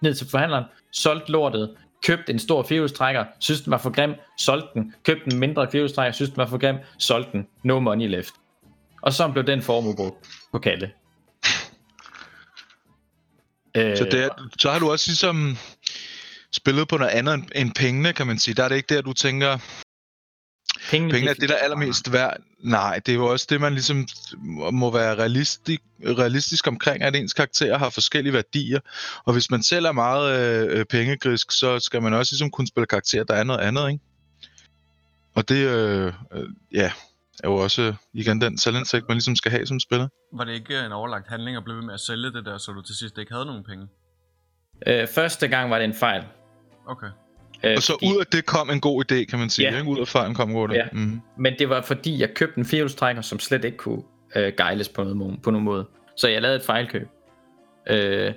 ned til forhandleren, solgte lortet, købte en stor firehjulstrækker, synes den var for grim, solgte den, købte en mindre firehjulstrækker, synes den var for grim, solgte den, no money left. Og så blev den formue brugt på Kalle. Øh, Så, det er, så har du også ligesom spillet på noget andet end, pengene, kan man sige. Der er det ikke der, du tænker, pengene, pengene er de- det, der er allermest værd. Nej, det er jo også det, man ligesom må være realistisk, realistisk omkring, at ens karakterer har forskellige værdier. Og hvis man selv er meget øh, pengegrisk, så skal man også ligesom kunne spille karakterer, der er noget andet, ikke? Og det, øh, øh, ja, er jo også igen den selvindsigt, man ligesom skal have som spiller. Var det ikke en overlagt handling at blive ved med at sælge det der, så du til sidst ikke havde nogen penge? Øh, første gang var det en fejl. Okay. Øh, Og så fordi- ud af det kom en god idé, kan man sige. Ja. Ikke? Ud af fejlen kom god idé. Ja. Mm. Men det var fordi, jeg købte en firehjulstrækker, som slet ikke kunne øh, gejles på, noget, mo- på nogen måde. Så jeg lavede et fejlkøb. Øh,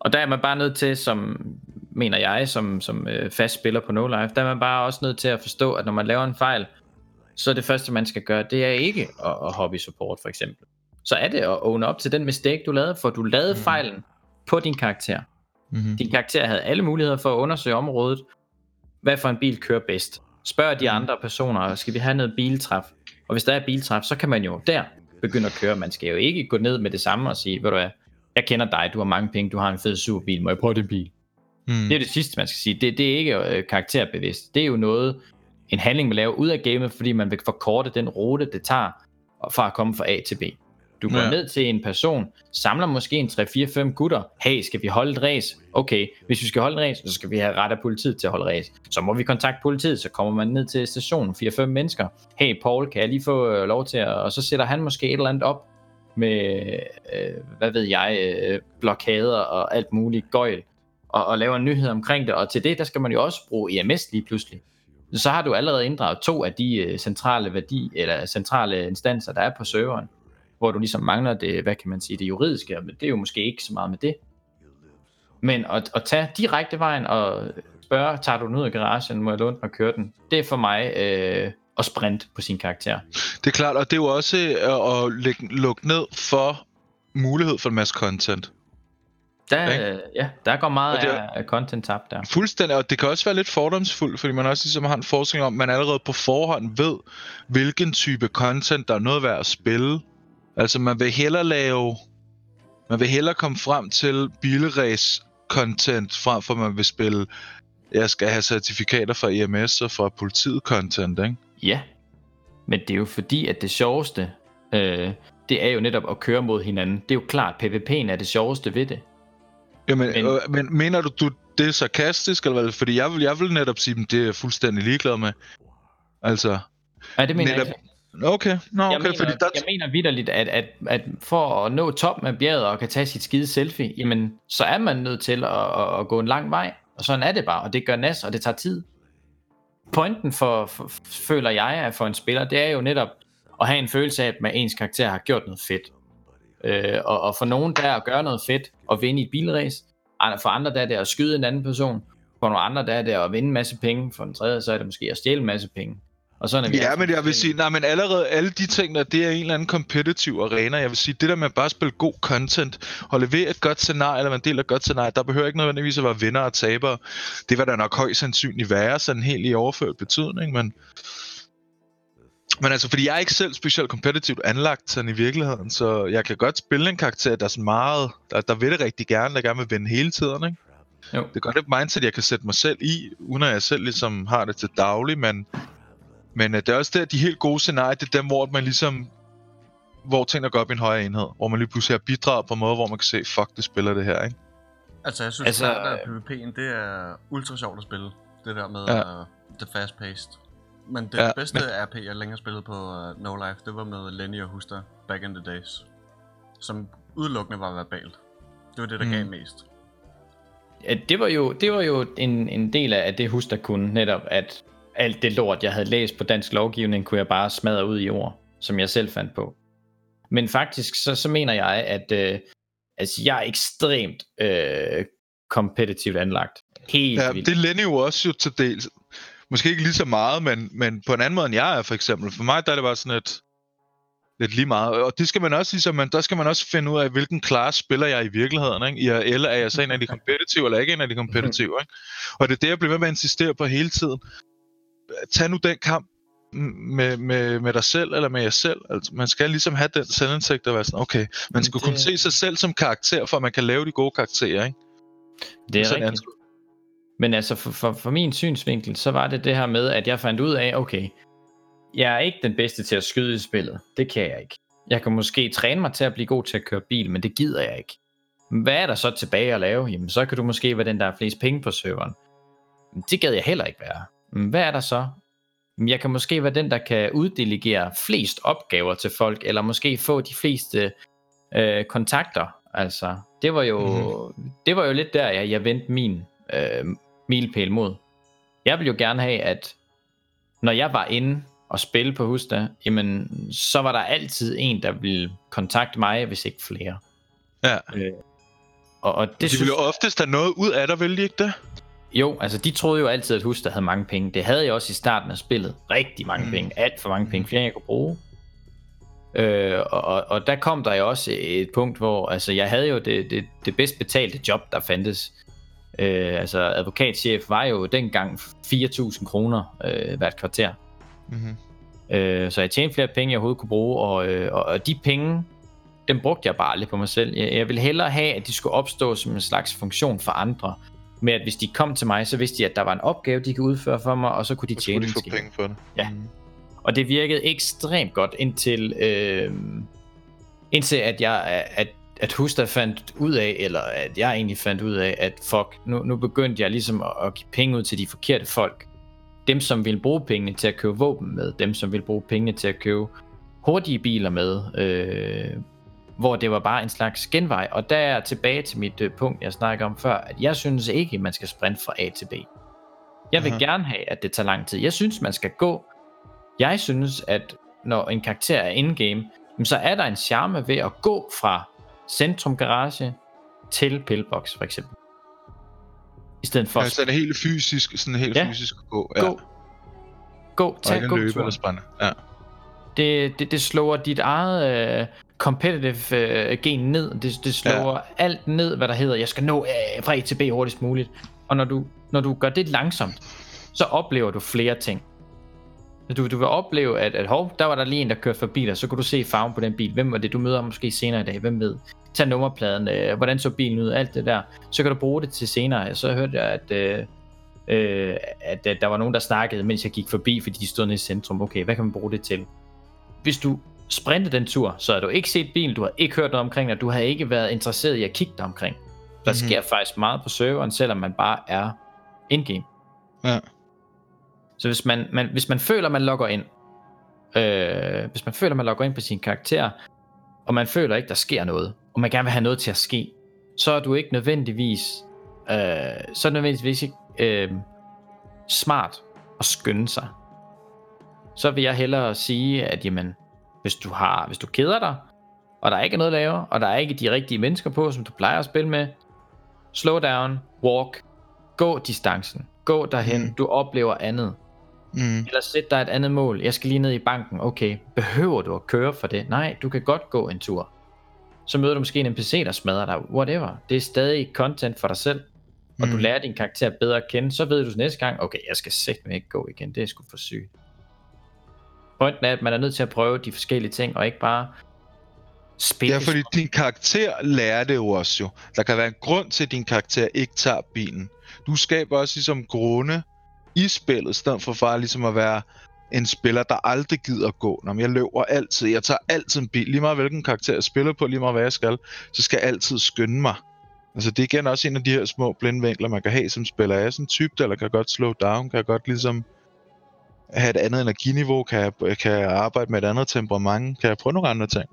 og der er man bare nødt til, som mener jeg, som, som øh, fast spiller på No Life, der er man bare også nødt til at forstå, at når man laver en fejl, så det første, man skal gøre, det er ikke at, at hobby support, for eksempel. Så er det at own up til den mistake, du lavede, for du lavede Mhm. fejlen på din karakter. Mm-hmm. Din karakter havde alle muligheder for at undersøge området. Hvad for en bil kører bedst? Spørg de andre personer, skal vi have noget biltræf? Og hvis der er biltræf, så kan man jo der begynde at køre. Man skal jo ikke gå ned med det samme og sige, ved du hvad, jeg kender dig, du har mange penge, du har en fed superbil, må jeg prøve din bil? Mm. Det er det sidste, man skal sige. Det, det er ikke øh, karakterbevidst. Det er jo noget, en handling, man laver ud af gamet, fordi man vil forkorte den rute, det tager fra at komme fra A til B. Du går Ja. ned til en person, samler måske en 3-4-5 gutter. Hey, skal vi holde et race? Okay, hvis vi skal holde et race, så skal vi have ret af politiet til at holde race. Så må vi kontakte politiet, så kommer man ned til stationen, 4-5 mennesker. Hey Paul, kan jeg lige få øh, lov til at... Og så sætter han måske et eller andet op med, øh, hvad ved jeg, øh, blokader og alt muligt gøjl og, og laver en nyhed omkring det, og til det, der skal man jo også bruge EMS lige pludselig. Så har du allerede inddraget to af de øh, centrale værdi, eller centrale instanser, der er på serveren, hvor du ligesom mangler det, hvad kan man sige, det juridiske, men det er jo måske ikke så meget med det. Men at, at tage direkte vejen og spørge, tager du den ud af garagen, må jeg låne den og køre den, det er for mig øh, at sprinte på sin karakter. Det er klart, og det er jo også øh, at lægge, lukke ned for mulighed for en masse content. Der, Ikke? ja, der går meget Og det er- af, af content tabt der. Fuldstændig, og det kan også være lidt fordomsfuldt, fordi man også ligesom har en forskning om, at man allerede på forhånd ved, hvilken type content, der er noget værd at spille. Altså man vil hellere lave, man vil hellere komme frem til bilræs content, frem for man vil spille, jeg skal have certifikater fra EMS og fra politiet content, ikke? Ja, men det er jo fordi, at det sjoveste, øh, det er jo netop at køre mod hinanden. Det er jo klart, PvP'en er det sjoveste ved det. Jamen, Men- men, øh, men mener du, du det er sarkastisk, eller hvad? Fordi jeg vil, jeg vil netop sige, at det er jeg fuldstændig ligeglad med. Altså, Ja, det mener netop... jeg ikke. Okay, nå, okay, Jeg mener, fordi der... jeg mener vidderligt, at, at, at for at nå toppen af bjerget og kan tage sit skide selfie, jamen, så er man nødt til at, at, gå en lang vej. Og sådan er det bare, og det gør nas, og det tager tid. Pointen for, for, føler jeg, at for en spiller, det er jo netop at have en følelse af, at man ens karakter har gjort noget fedt. Øh, og, og for nogen der er at gøre noget fedt og vinde i et bilrace. For andre der er det at skyde en anden person. For nogle andre der er det at vinde en masse penge. For den tredje så er det måske at stjæle en masse penge. Og sådan er vi Ja, men jeg vil sige, nej, men allerede alle de ting der, det er en eller anden competitive arena. Jeg vil sige, det der med bare at spille god content, og levere et godt scenarie, eller være en del af et godt scenarie, der behøver ikke nødvendigvis at være vinder og tabere. Det var der nok højst sandsynligt være, sådan helt i overført betydning, men... Men altså, fordi jeg er ikke selv specielt kompetitivt anlagt sådan i virkeligheden, så jeg kan godt spille en karakter, der er sådan meget, der, der vil det rigtig gerne, der gerne vil vinde hele tiden, ikke? Jo. Det er godt et mindset, jeg kan sætte mig selv i, uden at jeg selv ligesom har det til daglig, men men øh, det er også der, de helt gode scenarier, det er dem, hvor man ligesom hvor tingene går op i en højere enhed. Hvor man lige pludselig har bidraget på en måde, hvor man kan se, fuck, det spiller det her, ikke? Altså, jeg synes, Altså, altså, at PvP'en, det er ultra sjovt at spille. Det der med Ja. uh, det fast-paced. Men det Ja, bedste men... RP, jeg længere spillede på uh, No Life, det var med Lenny og Huster back in the days. Som udelukkende var verbalt. Det var det, der Mm. gav mest. Ja, det var jo, det var jo en, en del af det hus, der kunne netop, at alt det lort, jeg havde læst på dansk lovgivning, kunne jeg bare smadre ud i ord, som jeg selv fandt på. Men faktisk, så, så mener jeg, at øh, altså, jeg er ekstremt øh, kompetitivt anlagt. Helt Ja, vildt. det Lenny jo også jo til dels. Måske ikke lige så meget, men, men på en anden måde end jeg er, for eksempel. For mig der er det bare sådan et lidt lige meget. Og det skal man også ligesom, man, der skal man også finde ud af, hvilken klasse spiller jeg i virkeligheden. Ikke? I er, eller er jeg så en af de kompetitive, eller ikke en af de kompetitive. Ikke? Og det er det, jeg bliver ved med at insistere på hele tiden. Tag nu den kamp med, med, med dig selv, eller med jer selv. Altså, man skal ligesom have den selvindsigt, og være sådan, okay, man skal det- kunne se sig selv som karakter, for at man kan lave de gode karakterer, ikke? det er Sådan rigtigt. Men altså for, for, for min synsvinkel, så var det det her med, at jeg fandt ud af, okay, jeg er ikke den bedste til at skyde i spillet. Det kan jeg ikke. Jeg kan måske træne mig til at blive god til at køre bil, men det gider jeg ikke. Hvad er der så tilbage at lave? Jamen, så kan du måske være den, der har flest penge på serveren. Men Det gad jeg heller ikke være. Hvad er der så? Jeg kan måske være den, der kan uddelegere flest opgaver til folk, eller måske få de fleste øh, kontakter. Altså, det var jo, mm-hmm. det var jo lidt der, jeg, jeg vendte min øh, milepæl mod. Jeg ville jo gerne have, at når jeg var inde og spille på Husta, jamen, så var der altid en, der ville kontakte mig, hvis ikke flere. Ja. Øh, og, og det De synes, vil jo oftest have noget ud af dig, de ikke det? Jo, altså de troede jo altid, at Husta havde mange penge. Det havde jeg også i starten af spillet. Rigtig mange Mm. mm. penge. Alt for mange penge. Flere end jeg kunne bruge. Øh, og, og, og der kom der jo også et punkt, hvor altså, jeg havde jo det, det, det bedst betalte job, der fandtes. Øh, altså advokatchef var jo dengang 4.000 kroner øh, hvert kvarter. Mm-hmm. Øh, så jeg tjente flere penge, jeg overhovedet kunne bruge, og, øh, og, og de penge, dem brugte jeg bare aldrig på mig selv. Jeg, jeg ville hellere have, at de skulle opstå som en slags funktion for andre. Med at hvis de kom til mig, så vidste de, at der var en opgave, de kunne udføre for mig, og så kunne de Så tjene skulle de få penge for det. Ja. Mhm. Og det virkede ekstremt godt indtil, øh, indtil at jeg at, at Husta fandt ud af, eller at jeg egentlig fandt ud af, at fuck, nu, nu begyndte jeg ligesom at, at give penge ud til de forkerte folk. Dem, som ville bruge pengene til at købe våben med, dem, som ville bruge pengene til at købe hurtige biler med, øh, hvor det var bare en slags genvej. Og der er tilbage til mit øh, punkt, jeg snakker om før, at jeg synes ikke, man skal sprinte fra A til B. Jeg vil Aha. gerne have, at det tager lang tid. Jeg synes, man skal gå jeg synes, at når en karakter er in-game, så er der en charme ved at gå fra centrum garage til pillbox, for eksempel. I stedet for Ja, at så er det helt fysisk, sådan helt Ja. fysisk at gå. Ja. gå. Gå, Og tag gå løbe eller spænde. Ja. det, det, det slår dit eget øh, competitive øh, gen ned. Det, det slår ja. alt ned, hvad der hedder, jeg skal nå øh, fra A til B hurtigst muligt. Og når du, når du gør det langsomt, så oplever du flere ting. Du, du vil opleve, at, at hov, der var der lige en, der kørte forbi dig, så kunne du se farven på den bil. Hvem var det, du møder måske senere i dag? Hvem ved? Tag nummerpladen, øh, hvordan så bilen ud, alt det der. Så kan du bruge det til senere. Så hørte jeg, at, øh, øh, at, at der var nogen, der snakkede, mens jeg gik forbi, fordi de stod nede i centrum. Okay, hvad kan man bruge det til? hvis du sprintet den tur, så har du ikke set bilen, du har ikke hørt noget omkring dig, du har ikke været interesseret i at kigge dig omkring. Der Mhm. mm-hmm. sker faktisk meget på serveren, selvom man bare er in-game. Ja. Så hvis man, man, hvis man føler, man logger ind, øh, hvis man føler, man logger ind på sin karakter, og man føler ikke, der sker noget, og man gerne vil have noget til at ske, så er du ikke nødvendigvis, øh, så er nødvendigvis ikke øh, smart at skynde sig. Så vil jeg hellere sige, at jamen, hvis du har, hvis du keder dig, og der ikke er noget at lave, og der er ikke de rigtige mennesker på, som du plejer at spille med, slow down, walk, gå distancen, gå derhen, Mm. du oplever andet. Mm. Eller sæt dig et andet mål. Jeg skal lige ned i banken. Okay, behøver du at køre for det? Nej, du kan godt gå en tur. Så møder du måske en NPC, der smadrer dig. Whatever. Det er stadig content for dig selv. Og mm. du lærer din karakter bedre at kende. Så ved du næste gang, okay, jeg skal mig ikke gå igen. Det er sgu for sygt. Pointen er, at man er nødt til at prøve de forskellige ting, og ikke bare spille. Ja, fordi din karakter lærer det jo også jo. Der kan være en grund til, at din karakter ikke tager bilen. Du skaber også ligesom grunde i spillet, i stedet for bare ligesom at være en spiller, der aldrig gider gå. Når jeg løber altid, jeg tager altid en bil, lige meget hvilken karakter jeg spiller på, lige meget hvad jeg skal, så skal jeg altid skynde mig. Altså det er igen også en af de her små blindvinkler, man kan have som spiller. Er jeg sådan en type, der kan godt slow down, kan godt ligesom have et andet energiniveau, kan jeg, kan jeg arbejde med et andet temperament, kan jeg prøve nogle andre ting.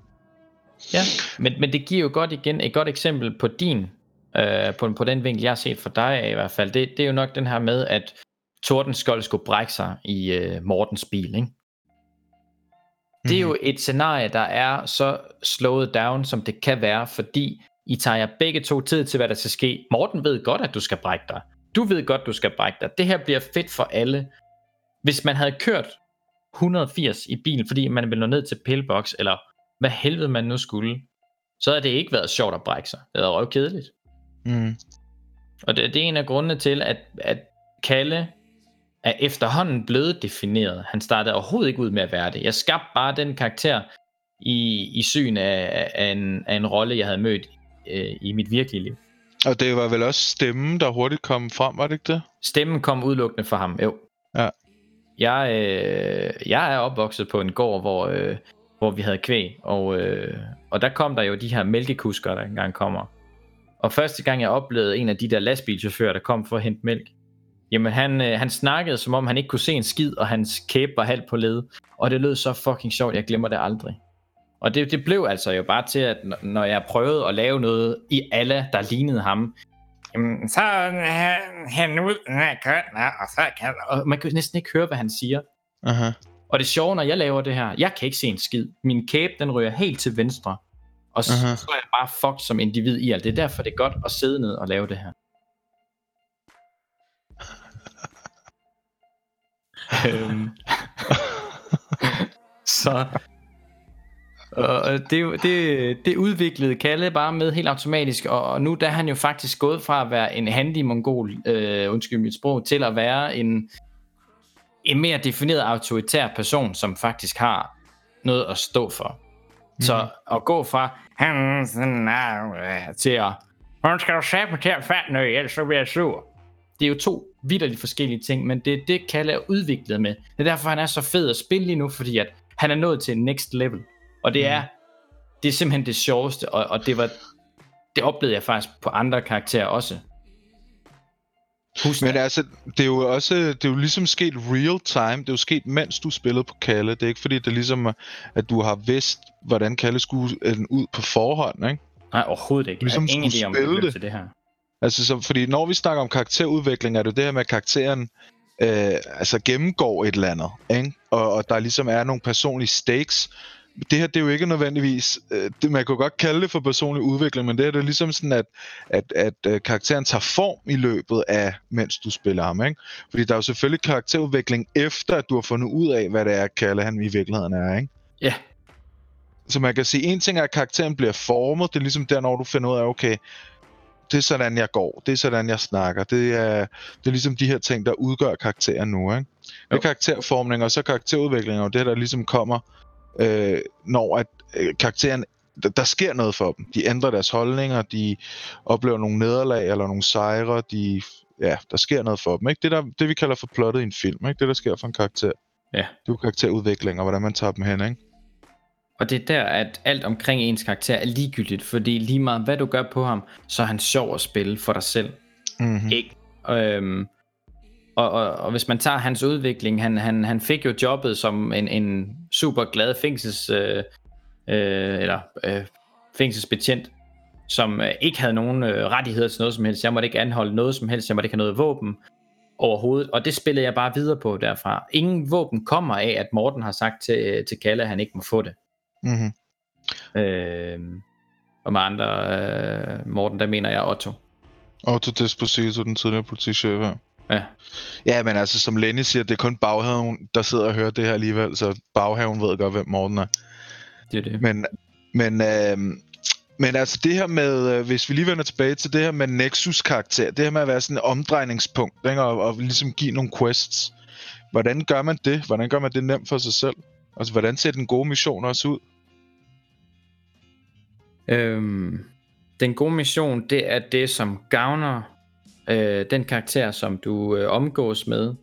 Ja, men, men det giver jo godt igen et godt eksempel på din, øh, på, på den vinkel, jeg har set for dig af, i hvert fald. Det, det er jo nok den her med, at Tordenskjold skulle brække sig i øh, Mortens bil, ikke? Det er Mhm. jo et scenarie, der er så slået down, som det kan være, fordi I tager jer begge to tid til, hvad der skal ske. Morten ved godt, at du skal brække dig. Du ved godt, du skal brække dig. Det her bliver fedt for alle. Hvis man havde kørt 180 i bilen, fordi man ville nå ned til pillbox, eller hvad helvede man nu skulle, så havde det ikke været sjovt at brække sig. Det havde været kedeligt. Mm. Og det, det er en af grundene til, at, at Kalle er efterhånden blevet defineret. Han startede overhovedet ikke ud med at være det. Jeg skabte bare den karakter i, i syn af, af, en, af en rolle, jeg havde mødt øh, i mit virkelige liv. Og det var vel også stemmen, der hurtigt kom frem, var det ikke det? Stemmen kom udelukkende fra ham, jo. Ja. Jeg, øh, jeg er opvokset på en gård, hvor, øh, hvor vi havde kvæg, og, øh, og der kom der jo de her mælkekusker, der engang kommer. Og første gang jeg oplevede en af de der lastbilchauffører, der kom for at hente mælk, jamen han, øh, han snakkede, som om han ikke kunne se en skid, og hans kæbe var halvt på led. Og det lød så fucking sjovt, jeg glemmer det aldrig. Og det, det blev altså jo bare til, at når jeg prøvede at lave noget i alle, der lignede ham, jamen, så han, han ud af kønnen, og så kan og man kan næsten ikke høre, hvad han siger. Aha. Og det sjove, når jeg laver det her, jeg kan ikke se en skid. Min kæbe, den ryger helt til venstre. Og så, Aha. så er jeg bare fucked som individ i alt. Det er derfor, det er godt at sidde ned og lave det her. øhm. så og det, er jo- det, det udviklede Kalle bare med helt automatisk, og, og nu der er han jo faktisk gået fra at være en handy mongol, øh, undskyld mit sprog, til at være en, en mere defineret autoritær person, som faktisk har noget at stå for. Mm. Så at gå fra "Han sådan er", til at hun skal du sætte til at fatte noget, ellers så bliver jeg sur. Det er jo to vidderligt forskellige ting, men det er det, Kalle er udviklet med. Det er derfor, han er så fed at spille lige nu, fordi at han er nået til next level. Og det er, det er simpelthen det sjoveste, og, og det var, det oplevede jeg faktisk på andre karakterer også. Husk Men altså, det er jo også, det er jo ligesom sket real time. Det er jo sket, mens du spillede på Kalle. Det er ikke fordi, det er ligesom, at du har vidst, hvordan Kalle skulle øh, ud på forhånd, ikke? Nej, overhovedet ikke. Ligesom jeg har ingen idé om, spille det det. til det her. Altså, så, fordi når vi snakker om karakterudvikling, er det det her med, at karakteren øh, altså gennemgår et eller andet, ikke? Og, og der ligesom er nogle personlige stakes. Det her, det er jo ikke nødvendigvis, øh, det, man kunne godt kalde det for personlig udvikling, men det her det er ligesom sådan, at, at, at øh, karakteren tager form i løbet af, mens du spiller ham, ikke? Fordi der er jo selvfølgelig karakterudvikling efter, at du har fundet ud af, hvad det er, Kalle han i virkeligheden er, ikke? Ja. Så man kan sige, en ting er, at karakteren bliver formet, det er ligesom der, når du finder ud af, okay, det er sådan, jeg går, det er sådan, jeg snakker, det er, det er ligesom de her ting, der udgør karakteren nu, ikke? Det er karakterformning, og så karakterudvikling, og det der ligesom kommer, øh, når at øh, karakteren, der, der sker noget for dem. De ændrer deres holdninger, de oplever nogle nederlag eller nogle sejre, de, ja, der sker noget for dem, ikke? Det, der, det vi kalder for plottet i en film, ikke? Det, der sker for en karakter. Ja. Det er karakterudvikling, og hvordan man tager dem hen, ikke? Og det er der, at alt omkring ens karakter er ligegyldigt, fordi lige meget hvad du gør på ham, så er han sjov at spille for dig selv. Mm-hmm. Ikke? Øhm, og, og, og hvis man tager hans udvikling, han, han, han fik jo jobbet som en, en super glad fængsels, øh, øh, eller, øh, fængselsbetjent, som øh, ikke havde nogen øh, rettigheder til noget som helst. Jeg måtte ikke anholde noget som helst, jeg måtte ikke have noget våben overhovedet, og det spillede jeg bare videre på derfra. Ingen våben kommer af, at Morten har sagt til, til Kalle, at han ikke må få det. Mm-hmm. Øh, og med andre, øh, Morten, der mener jeg Otto. Otto Desposito, den tidligere politichef her. Ja, Ja, men altså, som Lenny siger, det er kun baghaven, der sidder og hører det her alligevel, så baghaven ved godt, hvem Morten er. det er det. Men, men, øh, men altså det her med, øh, hvis vi lige vender tilbage til det her med Nexus-karakter, det her med at være sådan et omdrejningspunkt, ikke? Og, og ligesom give nogle quests. Hvordan gør man det? Hvordan gør man det nemt for sig selv? Altså, hvordan ser den gode mission også ud? Øhm, den gode mission, det er det, som gavner øh, den karakter, som du øh, omgås med.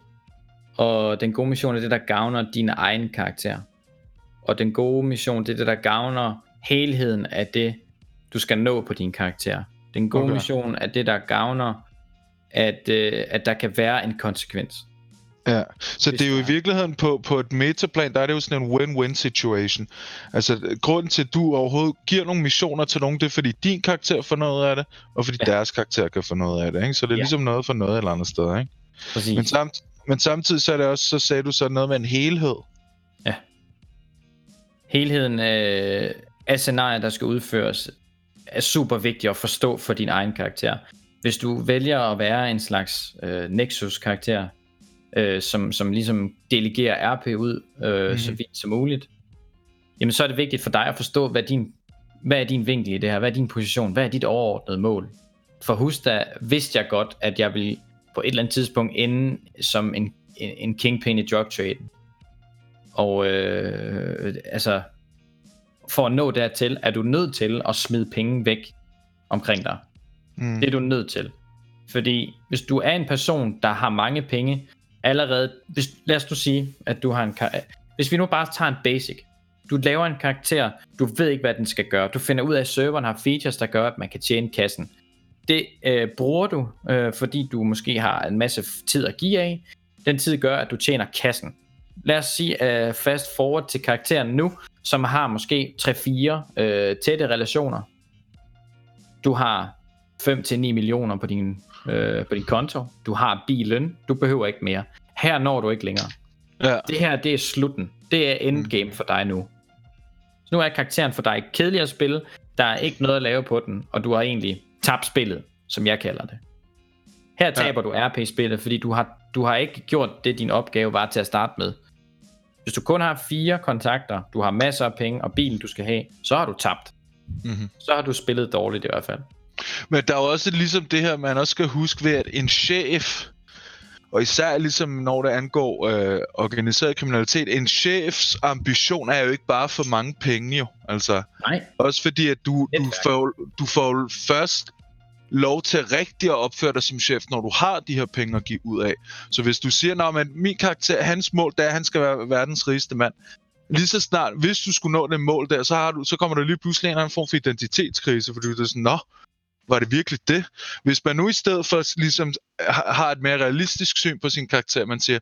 Og den gode mission er det, der gavner din egen karakter. Og den gode mission, det er det, der gavner helheden af det, du skal nå på din karakter. Den gode Okay. mission er det, der gavner, at, øh, at der kan være en konsekvens. Ja, så det er jo i virkeligheden på, på et metaplan, der er det jo sådan en win-win situation. Altså, grunden til, at du overhovedet giver nogle missioner til nogen, det er fordi din karakter får noget af det, og fordi ja. Ja. deres karakter kan få noget af det, ikke? Så det er ja. Ja. ligesom noget for noget eller andet sted, ikke? Præcis. Men, samt, men samtidig så er det også, så sagde du så noget med en helhed. helheden af, af scenarier, der skal udføres, er super vigtigt at forstå for din egen karakter. Hvis du vælger at være en slags øh, Nexus-karakter, øh, som, som ligesom delegerer RP ud øh, mm-hmm. så vidt som muligt, jamen så er det vigtigt for dig at forstå, hvad, din, hvad er din vinkel i det her, hvad er din position, hvad er dit overordnede mål. For husk da, vidste jeg godt, at jeg ville på et eller andet tidspunkt ende som en, en, en kingpin i drug traden. Og øh, altså, for at nå dertil, er du nødt til at smide penge væk omkring dig. Mm. Det er du nødt til. Fordi hvis du er en person, der har mange penge, allerede, hvis, lad os nu sige, at du har en karakter, hvis vi nu bare tager en basic, du laver en karakter, du ved ikke, hvad den skal gøre, du finder ud af, at serveren har features, der gør, at man kan tjene kassen. Det øh, bruger du, øh, fordi du måske har en masse tid at give af. Den tid gør, at du tjener kassen. Lad os sige øh, fast forward til karakteren nu, som har måske 3-4 øh, tætte relationer. Du har 5-9 millioner på din, øh, på din konto. Du har bilen. Du behøver ikke mere. Her når du ikke længere. Ja. Det her, det er slutten. Det er endgame for dig nu. Så nu er karakteren for dig kedelig at spille. Der er ikke noget at lave på den, og du har egentlig tabt spillet, som jeg kalder det. Her taber du RP-spillet, fordi du har, du har ikke gjort det, din opgave var til at starte med. Hvis du kun har fire kontakter, du har masser af penge og bilen, du skal have, så har du tabt. Mm-hmm. Så har du spillet dårligt i hvert fald. Men der er jo også ligesom det her, man også skal huske ved, at en chef, og især ligesom når det angår øh, organiseret kriminalitet, en chefs ambition er jo ikke bare for mange penge jo. Altså, Nej. også fordi, at du, du, får, du får først lov til rigtigt at opføre dig som chef, når du har de her penge at give ud af. Så hvis du siger, at min karakter, hans mål, det er, at han skal være verdens rigeste mand. Lige så snart, hvis du skulle nå det mål der, så, har du, så kommer der lige pludselig en eller anden form for identitetskrise, fordi du er sådan, nå, var det virkelig det? Hvis man nu i stedet for ligesom har et mere realistisk syn på sin karakter, man siger,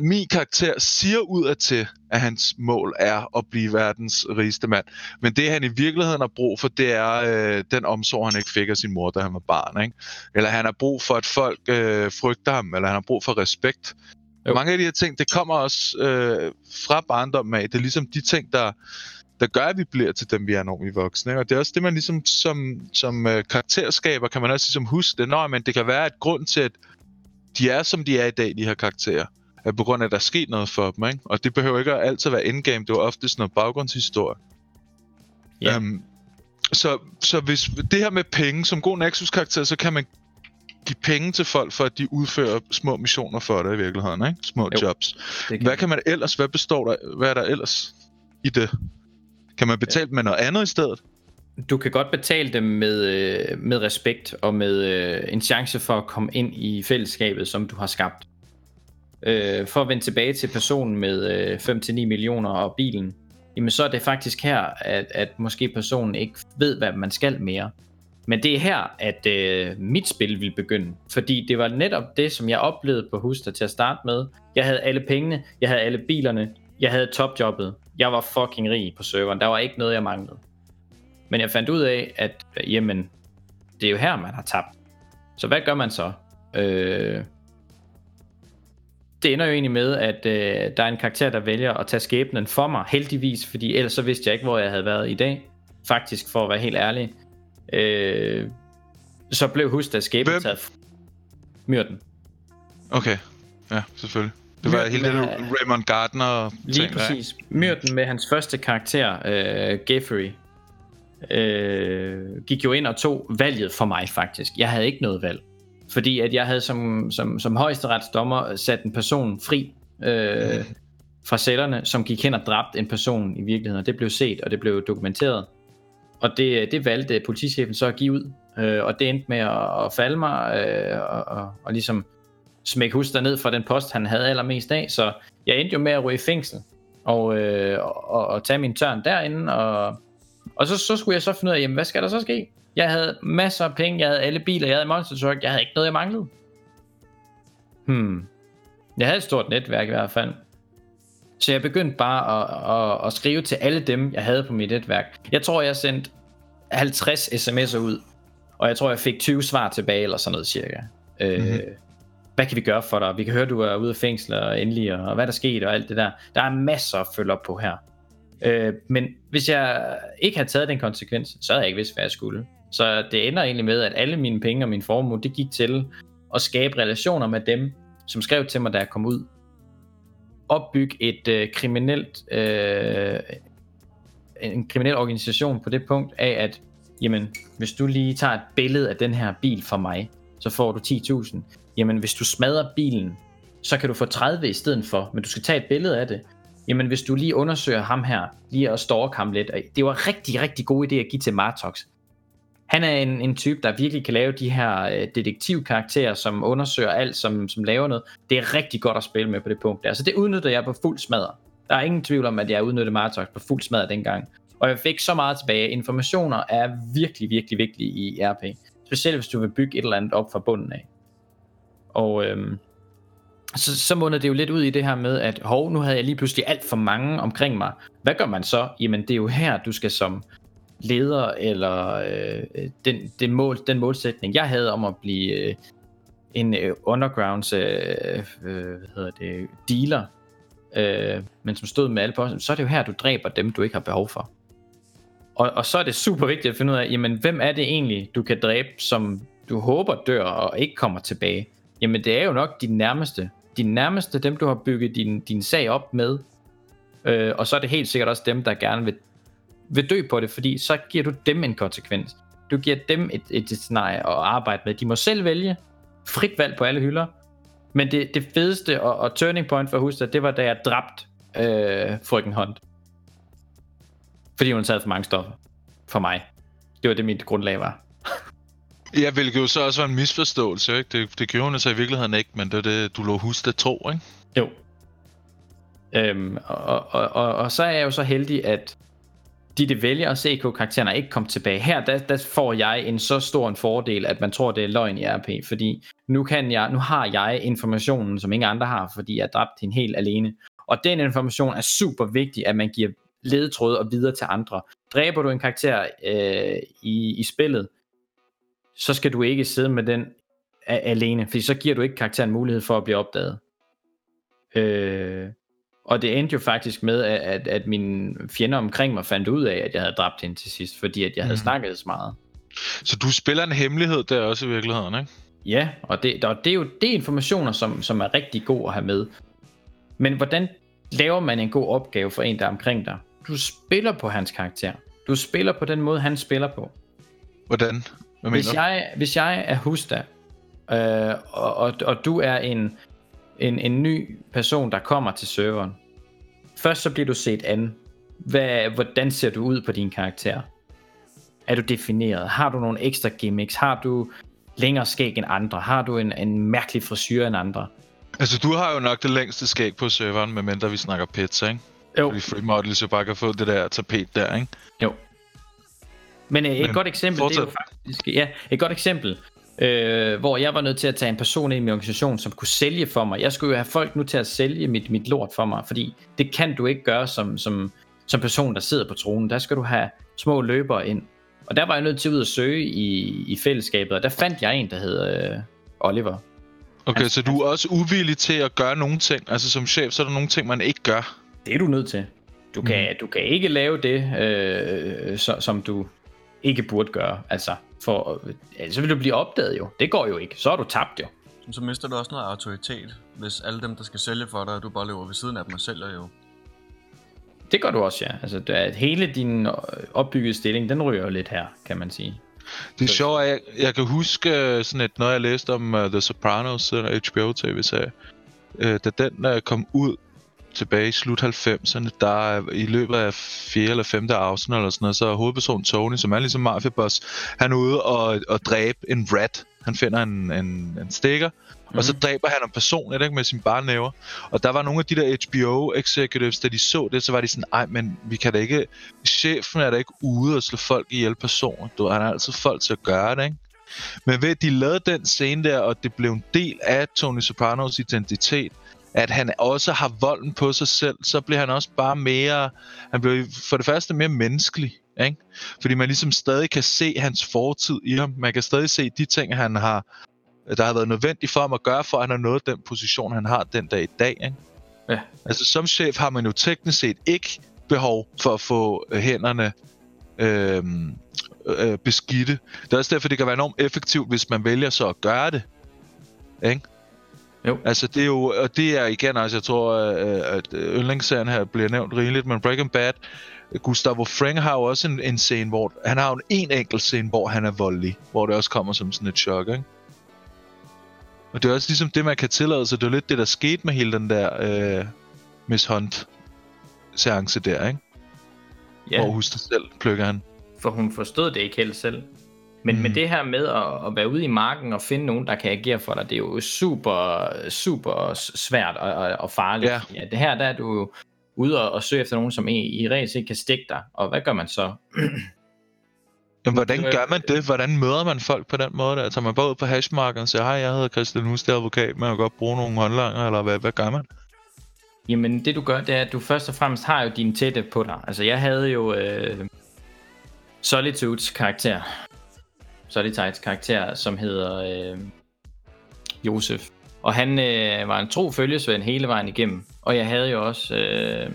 min karakter siger udad til, at hans mål er at blive verdens rigeste mand. Men det han i virkeligheden har brug for, det er øh, den omsorg, han ikke fik af sin mor, da han var barn. Ikke? Eller han har brug for, at folk øh, frygter ham, eller han har brug for respekt. Jo. Mange af de her ting, det kommer også øh, fra barndommen af. Det er ligesom de ting, der, der gør, at vi bliver til dem, vi er, når vi er voksne. Ikke? Og det er også det, man ligesom som, som øh, karakterskaber, kan man også ligesom huske det. Nå, men det kan være et grund til, at de er, som de er i dag, de her karakterer. Er på grund af, at der er sket noget for dem. Ikke? Og det behøver ikke altid at være endgame. Det er jo ofte sådan noget baggrundshistorie. Ja. Øhm, så, så hvis det her med penge, som god Nexus-karakter, så kan man give penge til folk, for at de udfører små missioner for dig i virkeligheden, ikke? Små Jo. jobs. Det Hvad kan man ellers, hvad består der, hvad er der ellers i det? Kan man betale med noget andet i stedet? Du kan godt betale dem med, øh, med respekt og med øh, en chance for at komme ind i fællesskabet, som du har skabt. Øh, for at vende tilbage til personen med øh, 5-9 millioner og bilen. jamen så er det faktisk her, at, at måske personen ikke ved, hvad man skal mere. Men det er her, at øh, mit spil vil begynde. Fordi det var netop det, som jeg oplevede på Huster til at starte med. Jeg havde alle pengene, jeg havde alle bilerne, jeg havde topjobbet. Jeg var fucking rig på serveren. Der var ikke noget, jeg manglede. Men jeg fandt ud af, at jamen, det er jo her, man har tabt. Så hvad gør man så? Øh, det ender jo egentlig med, at øh, der er en karakter, der vælger at tage skæbnen for mig, heldigvis, fordi ellers så vidste jeg ikke, hvor jeg havde været i dag. Faktisk, for at være helt ærlig. Øh, så blev husk, at skæbnen Hvem? taget Myrden. Okay, ja, selvfølgelig. Det var Myrden hele det med- Raymond Gardner Lige ting, der, præcis. Myrden med hans første karakter, øh, Geoffrey, øh, gik jo ind og tog valget for mig faktisk. Jeg havde ikke noget valg. Fordi at jeg havde som, som, som højesteretsdommer sat en person fri øh, fra cellerne, som gik hen og dræbte en person i virkeligheden. Og det blev set, og det blev dokumenteret. Og det, det valgte politichefen så at give ud. Øh, og det endte med at, at falde mig, øh, og, og, og ligesom smække Huster ned fra den post, han havde allermest af. Så jeg endte jo med at ryge i fængsel, og, øh, og, og tage min tørn derinde, og, og så, så skulle jeg så finde ud af, jamen, hvad skal der så ske? Jeg havde masser af penge, jeg havde alle biler, jeg havde monster truck, jeg havde ikke noget, jeg manglede. Hmm. Jeg havde et stort netværk i hvert fald. Så jeg begyndte bare at, at, at skrive til alle dem, jeg havde på mit netværk. Jeg tror, jeg sendte 50 sms'er ud, og jeg tror, jeg fik 20 svar tilbage, eller sådan noget cirka. Mm-hmm. Øh, mhm hvad kan vi gøre for dig? Vi kan høre, du er ude af fængsel og endelig, og hvad der skete og alt det der. Der er masser at følge op på her. Øh, men hvis jeg ikke havde taget den konsekvens, så havde jeg ikke vidst, hvad jeg skulle. Så det ender egentlig med, at alle mine penge og min formue, det gik til at skabe relationer med dem, som skrev til mig, da jeg kom ud. Opbygge et øh, kriminelt, øh, en kriminel organisation på det punkt af, at jamen, hvis du lige tager et billede af den her bil for mig, så får du 10.000. Jamen, hvis du smadrer bilen, så kan du få 30 i stedet for, men du skal tage et billede af det. Jamen, hvis du lige undersøger ham her, lige at stalke ham lidt. Det var rigtig, rigtig god idé at give til Martox. Han er en, en type, der virkelig kan lave de her øh, detektivkarakterer, som undersøger alt, som, som laver noget. Det er rigtig godt at spille med på det punkt der. Så det udnytter jeg på fuld smadre. Der er ingen tvivl om, at jeg udnyttede Martox på fuld smadre dengang. Og jeg fik så meget tilbage. Informationer er virkelig, virkelig vigtige i RP. Specielt hvis du vil bygge et eller andet op fra bunden af. Og øhm, så, så munder det jo lidt ud i det her med, at hov, nu havde jeg lige pludselig alt for mange omkring mig. Hvad gør man så? Jamen det er jo her, du skal som leder, eller øh, den, den, mål, den målsætning, jeg havde om at blive øh, en øh, underground, øh, øh, hvad hedder det, dealer, øh, men som stod med alle på, så er det jo her, du dræber dem, du ikke har behov for. Og, og så er det super vigtigt at finde ud af, jamen hvem er det egentlig, du kan dræbe, som du håber dør og ikke kommer tilbage? Jamen det er jo nok din nærmeste. Din nærmeste, dem du har bygget din, din sag op med. Øh, og så er det helt sikkert også dem, der gerne vil, vil dø på det, fordi så giver du dem en konsekvens. Du giver dem et, et, et scenarie at arbejde med. De må selv vælge. Frit valg på alle hylder. Men det, det fedeste og, og turning point for Huster, det var da jeg dræbte øh, frøken Hunt. Fordi hun havde taget for mange stoffer. For mig. Det var det, mit grundlag var. Ja, hvilket jo så også var en misforståelse, ikke? Det, det gjorde hun så i virkeligheden ikke, men det er det, du lå huske det tro, ikke? Jo. Øhm, og, og, og, og så er jeg jo så heldig, at de, det vælger at CK-karaktererne ikke kom tilbage. Her, der, der får jeg en så stor en fordel, at man tror, det er løgn i RP, fordi nu, kan jeg, nu har jeg informationen, som ingen andre har, fordi jeg dræbte hende helt alene. Og den information er super vigtig, at man giver ledetråde og videre til andre. Dræber du en karakter øh, i, i spillet, så skal du ikke sidde med den alene, fordi så giver du ikke karakteren mulighed for at blive opdaget. Øh, og det endte jo faktisk med, at, at, at mine fjender omkring mig fandt ud af, at jeg havde dræbt hende til sidst, fordi at jeg havde Mhm. snakket så meget. Så du spiller en hemmelighed der også i virkeligheden, ikke? Ja, og det, og det er jo det er informationer, som, som er rigtig gode at have med. Men hvordan laver man en god opgave for en, der er omkring dig? Du spiller på hans karakter. Du spiller på den måde, han spiller på. Hvordan? Hvad Hvis mener jeg, hvis jeg er Husta, øh, og, og, og du er en, en, en ny person, der kommer til serveren. Først så bliver du set an. Hvad, hvordan ser du ud på din karakter? Er du defineret? Har du nogle ekstra gimmicks? Har du længere skæg end andre? Har du en, en mærkelig frisyr end andre? Altså, du har jo nok det længste skæg på serveren, medmindre vi snakker pizza, ikke? Jo. Fordi Free Models jo bare kan få det der tapet der, ikke? Jo. Men øh, et Men godt eksempel, det er jo faktisk... Ja, et godt eksempel, øh, hvor jeg var nødt til at tage en person ind i min organisation, som kunne sælge for mig. Jeg skulle jo have folk nu til at sælge mit, mit lort for mig, fordi det kan du ikke gøre som, som, som person, der sidder på tronen. Der skal du have små løbere ind. Og der var jeg nødt til at ud og søge i, i fællesskabet, og der fandt jeg en, der hed øh, Oliver. Okay, Han- så du er også uvillig til at gøre nogle ting. Altså som chef, så er der nogle ting, man ikke gør. Det er du nødt til. Du kan, Mhm. du kan ikke lave det, øh, så, som du ikke burde gøre. Altså, for, øh, så vil du blive opdaget jo. Det går jo ikke. Så er du tabt jo. Så mister du også noget autoritet, hvis alle dem, der skal sælge for dig, du bare løber ved siden af dem og sælger jo. Det gør du også, ja. Altså, det er, hele din øh, opbyggede stilling, den ryger jo lidt her, kan man sige. Det er sjovt, at jeg, jeg kan huske øh, sådan et, noget, jeg læste om uh, The Sopranos, den HBO-tv-serie. Uh, da den uh, kom ud tilbage i slut 90'erne, der uh, i løbet af 4. eller 5. afsnit eller sådan noget, så er hovedpersonen Tony, som er ligesom mafiaboss, han er ude og, og dræbe en rat. Han finder en, en, en stikker, mm-hmm. og så dræber han ham personligt ikke, med sin barnæver. Og der var nogle af de der HBO executives, da de så det, så var de sådan, ej, men vi kan da ikke... Chefen er da ikke ude og slå folk ihjel personligt. Du, han har altid folk til at gøre det, ikke? Men ved at de lavede den scene der, og det blev en del af Tony Sopranos identitet, at han også har volden på sig selv, så bliver han også bare mere... Han bliver for det første mere menneskelig, ikke? Fordi man ligesom stadig kan se hans fortid i ham. Man kan stadig se de ting, han har der har været nødvendigt for ham at gøre, for at han har nået den position, han har den dag i dag. Ikke? Ja. Altså som chef har man jo teknisk set ikke behov for at få øh, hænderne øh, øh, beskidte. Det er også derfor, det kan være enormt effektivt, hvis man vælger så at gøre det. Ikke? Jo. Altså det er jo, og det er igen, altså jeg tror, øh, at yndlingsserien her bliver nævnt rigeligt, men Breaking Bad, Gustavo Fring har jo også en, en scene, hvor han har jo en, en enkelt scene, hvor han er voldelig, hvor det også kommer som sådan et chok, ikke? Og det er også ligesom det, man kan tillade sig. Det er lidt det, der skete med hele den der øh, Miss Hunt seance der, ikke? Ja. Ja, Hvor husk dig selv, plukker han. for hun forstod det ikke helt selv. Men, Mm. men det her med at, at være ude i marken og finde nogen, der kan agere for dig, det er jo super, super svært og, og, og farligt. Ja. ja. Det her, der er du jo ude og, og søge efter nogen, som i, i reelt ikke kan stikke dig. Og hvad gør man så? Jamen, hvordan gør man det? Hvordan møder man folk på den måde? Tager man bare ud på hashmarken og siger, hej, jeg hedder Christian Hus, det er advokat, men jeg kan godt bruge nogle håndlanger, eller hvad, hvad gør man? Jamen det du gør, det er, at du først og fremmest har jo dine tætte på dig. Altså jeg havde jo øh, Solitudes karakter. Solitudes karakter, som hedder øh, Josef. Og han øh, var en tro følgesvend hele vejen igennem. Og jeg havde jo også øh,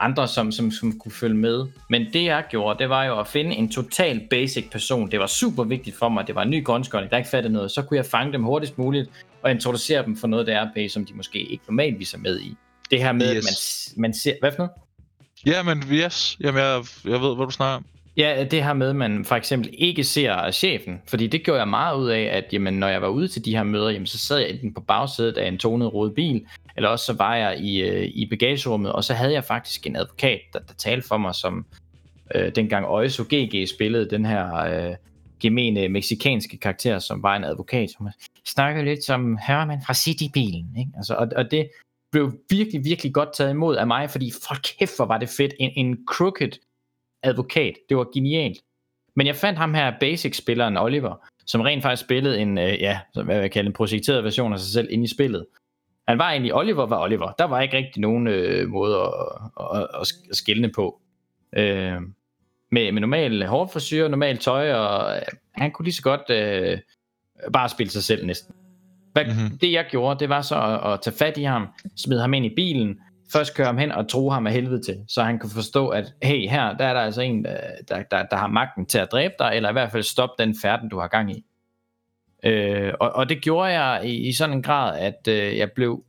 andre, som, som, som kunne følge med. Men det jeg gjorde, det var jo at finde en total basic person. Det var super vigtigt for mig. Det var en ny grønskåring, der ikke fattede noget. Så kunne jeg fange dem hurtigst muligt og introducere dem for noget det RP, som de måske ikke normalvis er med i. Det her med, Yes. at man, man ser... Hvad for noget? Ja, men yes. Jamen, jeg, jeg ved, hvad du snakker om. Ja, det her med, at man for eksempel ikke ser chefen. Fordi det gjorde jeg meget ud af, at jamen, når jeg var ude til de her møder, jamen, så sad jeg enten på bagsædet af en tonet rød bil, eller også så var jeg i, øh, i bagagerummet, og så havde jeg faktisk en advokat, der, der talte for mig, som øh, dengang Øjso GG spillede den her øh, gemene meksikanske karakter, som var en advokat, som snakkede lidt som Herman fra Citybilen. Ikke? Altså, og, og det blev virkelig, virkelig godt taget imod af mig, fordi for kæft, hvor var det fedt. En, en crooked advokat. Det var genialt. Men jeg fandt ham her basic-spilleren Oliver, som rent faktisk spillede en, øh, ja, hvad vil jeg kalde en projekteret version af sig selv inde i spillet. Han var egentlig, Oliver var Oliver. Der var ikke rigtig nogen øh, måde at, at, at, at skille på. Øh, med, med normal hårfrisyr, normal tøj, og øh, han kunne lige så godt øh, bare spille sig selv næsten. Hvad, Mhm. mm-hmm. Det jeg gjorde, det var så at, at tage fat i ham, smide ham ind i bilen, først køre ham hen og tro ham af helvede til, så han kunne forstå, at hey, her der er der altså en, der, der, der, der har magten til at dræbe dig, eller i hvert fald stoppe den færden, du har gang i. Øh, og, og det gjorde jeg i, i sådan en grad, at øh, jeg blev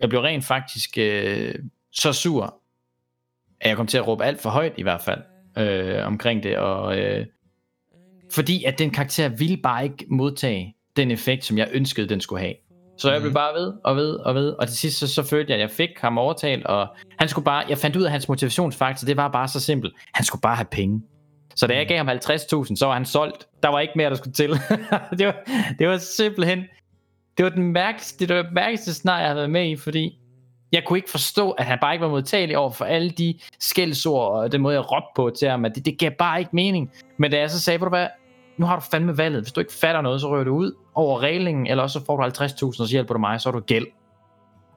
jeg blev rent faktisk øh, så sur, at jeg kom til at råbe alt for højt i hvert fald øh, omkring det, og øh, fordi at den karakter ville bare ikke modtage den effekt, som jeg ønskede, den skulle have. Så jeg blev Mhm. bare ved og ved og ved, og til sidst så, så følte jeg, at jeg fik ham overtalt, og han skulle bare, jeg fandt ud af hans motivationsfaktor, det var bare så simpelt. Han skulle bare have penge. Så da jeg gav ham 50.000, så var han solgt. Der var ikke mere, der skulle til. det, var, det var simpelthen, det var den mærkeligste, det var det mærkeligste snar, jeg havde været med i, fordi Jeg kunne ikke forstå, at han bare ikke var modtagelig over for alle de skældsord og den måde, jeg råbte på til ham, at det, det gav bare ikke mening. Men da jeg så sagde, du hvad, nu har du fandme valget. Hvis du ikke fatter noget, så rører du ud over reglingen, eller også så får du 50.000, og så hjælper du mig, så er du gæld.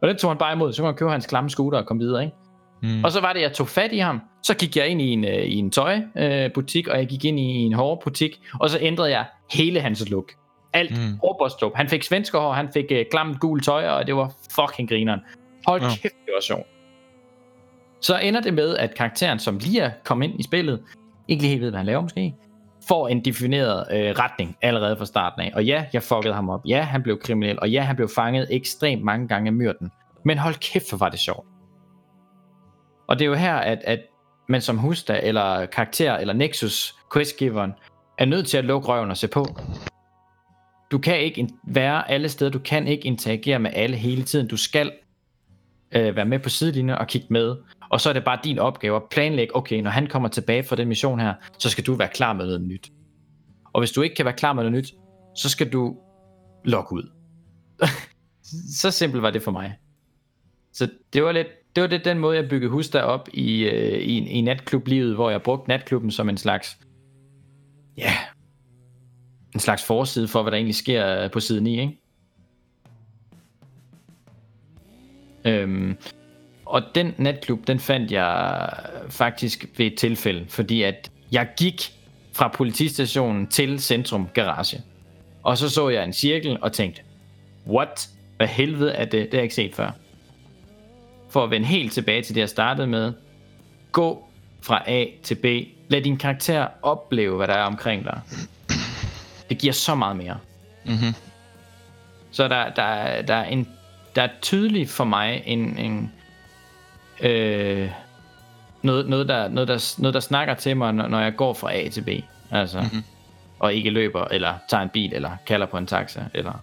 Og det tog han bare imod. Så kunne han købe hans klamme scooter og komme videre, ikke? Mm. Og så var det, jeg tog fat i ham. Så gik jeg ind i en, øh, i en tøjbutik, øh, og jeg gik ind i en hårbutik, og så ændrede jeg hele hans look. Alt mm. Han fik svenskerhår, han fik uh, klamt gul tøj, og det var fucking grineren. Hold ja. kæft, det var sjovt. Så ender det med, at karakteren, som lige er kommet ind i spillet, ikke lige helt ved, hvad han laver måske, får en defineret øh, retning allerede fra starten af. Og ja, jeg fuckede ham op. Ja, han blev kriminel. Og ja, han blev fanget ekstremt mange gange af myrden. Men hold kæft, hvor var det sjovt. Og det er jo her, at, at man som Husta, eller karakter, eller Nexus, questgiveren, er nødt til at lukke røven og se på. Du kan ikke være alle steder, du kan ikke interagere med alle hele tiden. Du skal øh, være med på sidelinjen og kigge med. Og så er det bare din opgave at planlægge, okay, når han kommer tilbage fra den mission her, så skal du være klar med noget nyt. Og hvis du ikke kan være klar med noget nyt, så skal du logge ud. så simpelt var det for mig. Så det var lidt, det var det den måde, jeg byggede hus op i, øh, i, i natklublivet, hvor jeg brugte natklubben som en slags, ja, en slags forside for, hvad der egentlig sker på side 9, ikke? Øhm, og den natklub, den fandt jeg faktisk ved et tilfælde, fordi at jeg gik fra politistationen til Centrum Garage. Og så så jeg en cirkel og tænkte, what? Hvad helvede er det? Det har jeg ikke set før. For at vende helt tilbage til det, jeg startede med. Gå fra A til B. Lad din karakter opleve, hvad der er omkring dig. Det giver så meget mere. Mm-hmm. Så der, der, der, er en, der er tydeligt for mig en, en øh, noget, noget, der, noget, der, noget, der snakker til mig, når, når jeg går fra A til B. Altså, mm-hmm. og ikke løber, eller tager en bil, eller kalder på en taxa, eller...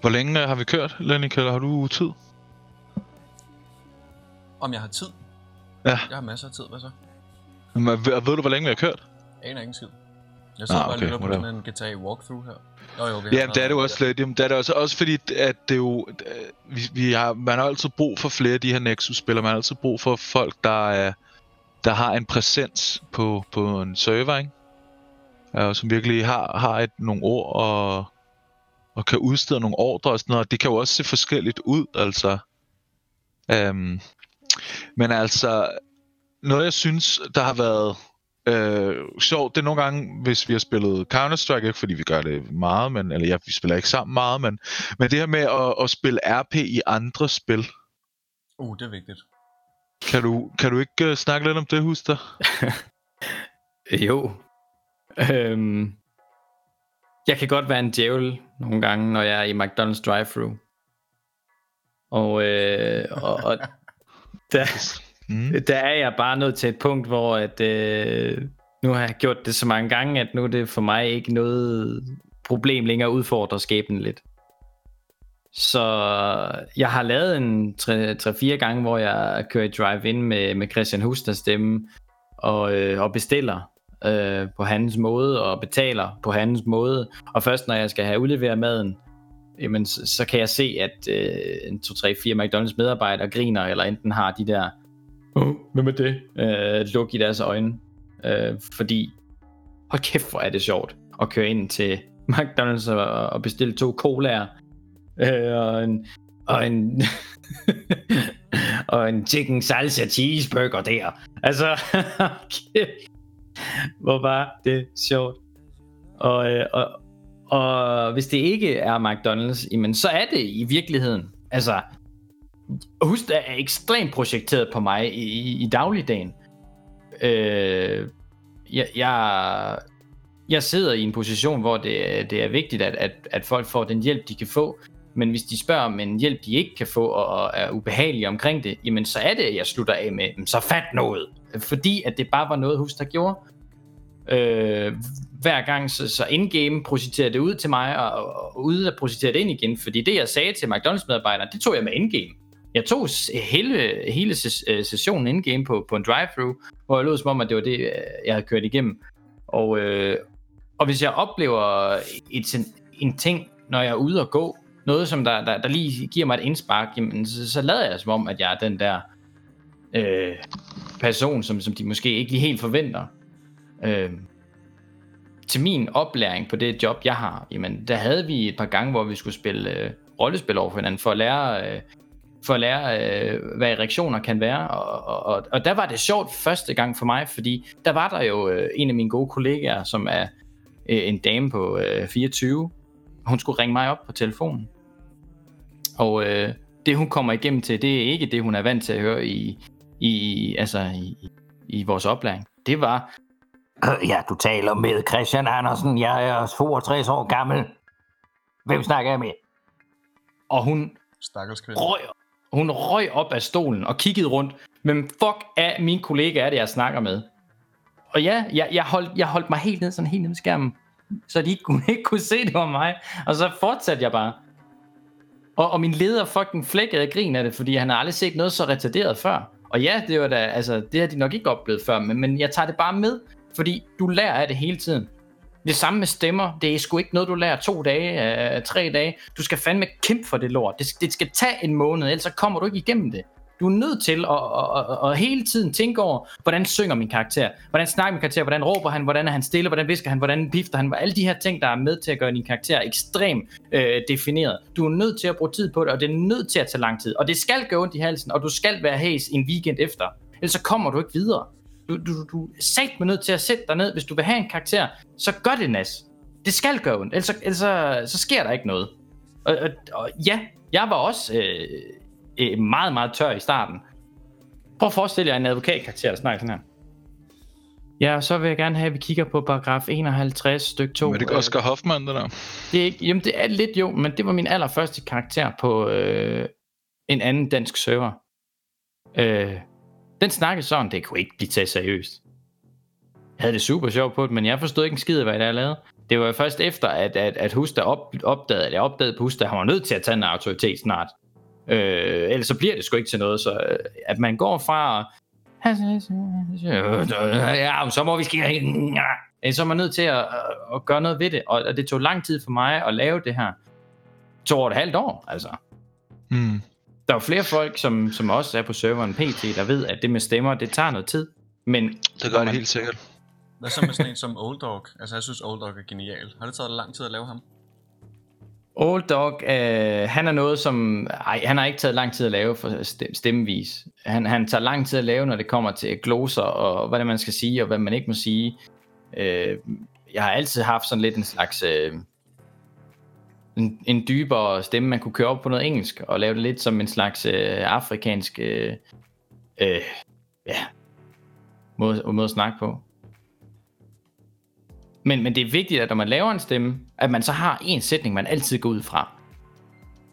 Hvor længe har vi kørt, Lenny Keller? Har du tid? Om jeg har tid? Ja. Jeg har masser af tid, hvad så? Men, ved, ved du, hvor længe vi har kørt? Aner ingen tid. Jeg sidder ah, okay, bare lidt på sådan en GTA walkthrough her. Jo, jo, ja, det er det jo også lidt. Jamen, det er det også, også fordi, at det jo... Vi, vi har, man har altid brug for flere af de her Nexus-spillere. Man har altid brug for folk, der, er, der har en præsens på, på en server, ikke? Ja, som virkelig har, har et, nogle ord og, og kan udstede nogle ordre og sådan noget. Det kan jo også se forskelligt ud, altså. Um, men altså, noget jeg synes, der har været Øh, sjovt, det er nogle gange, hvis vi har spillet Counter-Strike, ikke fordi vi gør det meget, men, eller ja, vi spiller ikke sammen meget, men, men det her med at, at spille RP i andre spil. Uh, det er vigtigt. Kan du, kan du ikke uh, snakke lidt om det, Huster? jo. Øhm, jeg kan godt være en djævel nogle gange, når jeg er i McDonald's drive-thru. Og, øh, og, og der, Mm. Der er jeg bare nået til et punkt, hvor at, øh, nu har jeg gjort det så mange gange, at nu er det for mig ikke noget problem længere at udfordre skæbnen lidt. Så jeg har lavet en 3-4 gange, hvor jeg kører i drive-in med, med Christian Husters stemme, og, øh, og bestiller øh, på hans måde, og betaler på hans måde. Og først når jeg skal have udleveret maden, jamen, så, så kan jeg se, at øh, en 2-3-4 McDonald's medarbejdere griner, eller enten har de der oh, hvem er det? Øh, luk i deres øjne. Øh, fordi, hold kæft, hvor er det sjovt at køre ind til McDonald's og, og bestille to colaer. Øh, og en, og en, og en chicken salsa cheeseburger der. Altså, hvor var det sjovt. Og, øh, og, og hvis det ikke er McDonald's, jamen, så er det i virkeligheden. Altså, husk, der er ekstremt projekteret på mig i, i, i dagligdagen. Øh, jeg, jeg, jeg sidder i en position, hvor det, det er vigtigt, at, at, at folk får den hjælp, de kan få. Men hvis de spørger om en hjælp, de ikke kan få, og er ubehagelige omkring det, jamen så er det, at jeg slutter af med, så fat noget. Fordi at det bare var noget, hus der gjorde. Øh, hver gang, så, så indgame projiciterede det ud til mig, og, og ude at projicere det ind igen. Fordi det, jeg sagde til McDonald's-medarbejderen, det tog jeg med indgame. Jeg tog hele, hele øh, sessionen in-game på, på en drive-thru, hvor jeg lød som om, at det var det, øh, jeg havde kørt igennem. Og, øh, og hvis jeg oplever et, en ting når jeg er ude og gå, noget som der, der, der lige giver mig et indspark, jamen, så, så lader jeg som om, at jeg er den der øh, person, som, som de måske ikke lige helt forventer. Øh, til min oplæring på det job, jeg har, jamen, der havde vi et par gange, hvor vi skulle spille øh, rollespil over for hinanden, for at lære, øh, for at lære øh, hvad reaktioner kan være. Og, og, og der var det sjovt første gang for mig, fordi der var der jo øh, en af mine gode kollegaer, som er øh, en dame på øh, 24. Hun skulle ringe mig op på telefonen. Og øh, det hun kommer igennem til, det er ikke det, hun er vant til at høre i, i, altså, i, i vores oplæring. Det var, Ja, du taler med Christian Andersen. Jeg er 62 år gammel. Hvem snakker jeg med? og hun Stakkels kvinde. røg, hun røg op af stolen og kiggede rundt. Men fuck af min kollega er det, jeg snakker med. Og ja, jeg, jeg, holdt, jeg holdt mig helt ned, sådan helt ned i skærmen, så de ikke kunne, ikke kunne se, det var mig. Og så fortsatte jeg bare. Og, og min leder fucking flækkede af grin af det, fordi han har aldrig set noget så retarderet før. Og ja, det var da, altså, det har de nok ikke oplevet før, men, men jeg tager det bare med, fordi du lærer af det hele tiden. Det samme med stemmer, det er sgu ikke noget, du lærer to dage, øh, tre dage. Du skal fandme kæmpe for det lort. Det, det skal tage en måned, ellers så kommer du ikke igennem det. Du er nødt til at, at, at, at hele tiden tænke over, hvordan synger min karakter, hvordan snakker min karakter, hvordan råber han, hvordan er han stille, hvordan visker han, hvordan pifter han, alle de her ting, der er med til at gøre din karakter ekstremt øh, defineret. Du er nødt til at bruge tid på det, og det er nødt til at tage lang tid. Og det skal gå ondt i halsen, og du skal være hæs en weekend efter, ellers så kommer du ikke videre. Du, du, du er sat med nødt til at sætte dig ned, hvis du vil have en karakter, så gør det nas. Det skal gøre ondt, ellers, så- ellers så, så sker der ikke noget. Og, og, og ja, jeg var også øh, øh, meget, meget tør i starten. Prøv at forestille jer en advokatkarakter, der snakker sådan her. Ja, så vil jeg gerne have, at vi kigger på paragraf 51, stykke 2. Men det er Oscar Hoffmann, det der. Det er ikke, jamen det er lidt jo, men det var min allerførste karakter på øh, en anden dansk server. Øh, den snakkede sådan, det kunne ikke blive taget seriøst. Jeg havde det super sjovt på det, men jeg forstod ikke en skid af, hvad jeg lavede. Det var først efter, at, at, at Husta op, opdagede, eller jeg opdagede på Husta, at han var nødt til at tage en autoritet snart. Øh, ellers så bliver det sgu ikke til noget, så øh, at man går fra ja, så må vi ske øh, så er man nødt til at, øh, at gøre noget ved det, og det tog lang tid for mig at lave det her. To tog et halvt år, altså. Mm. Der er flere folk, som, som også er på serveren PT, der ved, at det med stemmer, det tager noget tid. Men Det gør det helt sikkert. Hvad så med sådan en som Old Dog? Altså, jeg synes Old Dog er genial. Har det taget lang tid at lave ham? Old Dog, øh, han er noget, som... Ej, han har ikke taget lang tid at lave for stem- stemmevis. Han, han tager lang tid at lave, når det kommer til gloser, og hvad det man skal sige, og hvad man ikke må sige. Øh, jeg har altid haft sådan lidt en slags... Øh, en, en dybere stemme, man kunne køre op på noget engelsk, og lave det lidt som en slags øh, afrikansk... Øh, øh, ja, måde, måde at snakke på. Men, men det er vigtigt, at når man laver en stemme, at man så har en sætning, man altid går ud fra.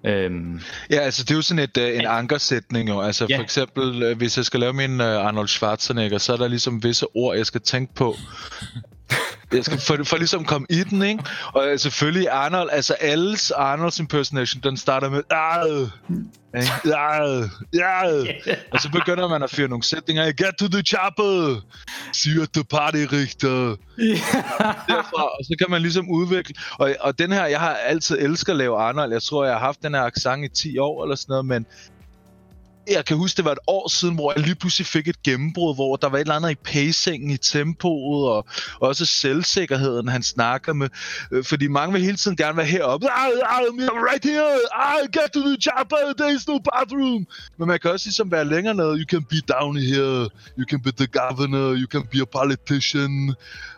Øhm, Ja, altså det er jo sådan et, uh, en ankersætning jo. Altså Ja. for eksempel, uh, hvis jeg skal lave min uh, Arnold Schwarzenegger, så er der ligesom visse ord, jeg skal tænke på. Jeg skal for, for ligesom komme i den, ikke? Og uh, selvfølgelig Arnold, altså alles Arnolds impersonation, den starter med ikke? Arr! Arr! Og så begynder man at fyre nogle sætninger af, Get to the chopper! Siger the party Richter! derfra, og så kan man ligesom udvikle. Og, og den her, jeg har altid elsket at lave Arnold. Jeg tror, jeg har haft den her accent i 10 år eller sådan noget, men jeg kan huske, det var et år siden, hvor jeg lige pludselig fik et gennembrud, hvor der var et eller andet i pacingen, i tempoet, og også selvsikkerheden, han snakker med. Øh, Fordi mange vil hele tiden gerne være heroppe. I'm right here! I get to the chopper! There's no bathroom! Men man kan også ligesom være længere nede. You can be down here. You can be the governor. You can be a politician.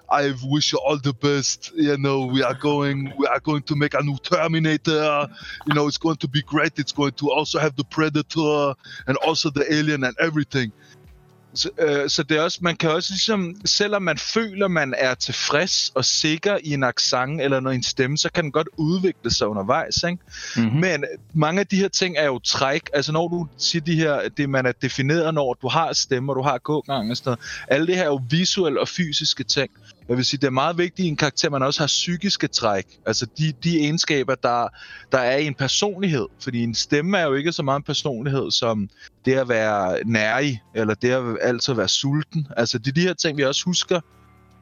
I wish you all the best. You know, we are going, we are going to make a new Terminator. You know, it's going to be great. It's going to also have the Predator and also the Alien and everything. Så, øh, så det er også, man kan også ligesom, selvom man føler, man er tilfreds og sikker i en accent eller noget en stemme, så kan den godt udvikle sig undervejs, ikke? mm-hmm. Men mange af de her ting er jo træk. Altså når du siger de her, det man er defineret, når du har stemmer, du har gågang og sådan noget. Alle det her er jo visuelle og fysiske ting. Jeg vil sige, det er meget vigtigt i en karakter, at man også har psykiske træk. Altså de, de egenskaber, der, der er i en personlighed. Fordi en stemme er jo ikke så meget en personlighed, som det at være nærig, eller det at altid være sulten. Altså det er de her ting, vi også husker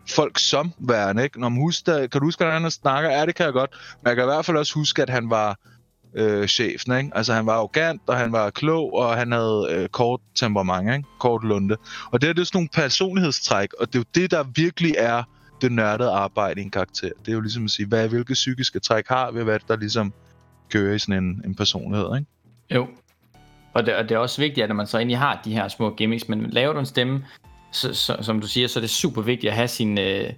folk som værende, ikke? Når man husker, kan du huske, hvordan han snakker? Ja, det kan jeg godt. Men jeg kan i hvert fald også huske, at han var øh, chefen, ikke? Altså, han var arrogant, og han var klog, og han havde øh, kort temperament, ikke? Kort lunde. Og det er det er sådan nogle personlighedstræk, og det er jo det, der virkelig er det nørdede arbejde i en karakter. Det er jo ligesom at sige, hvad, hvilke psykiske træk har vi, hvad der ligesom kører i sådan en, en personlighed, ikke? Jo. Og det, og det er også vigtigt, at når man så egentlig har de her små gimmicks, men laver du en stemme, så, så, som du siger, så er det super vigtigt at have sin, øh,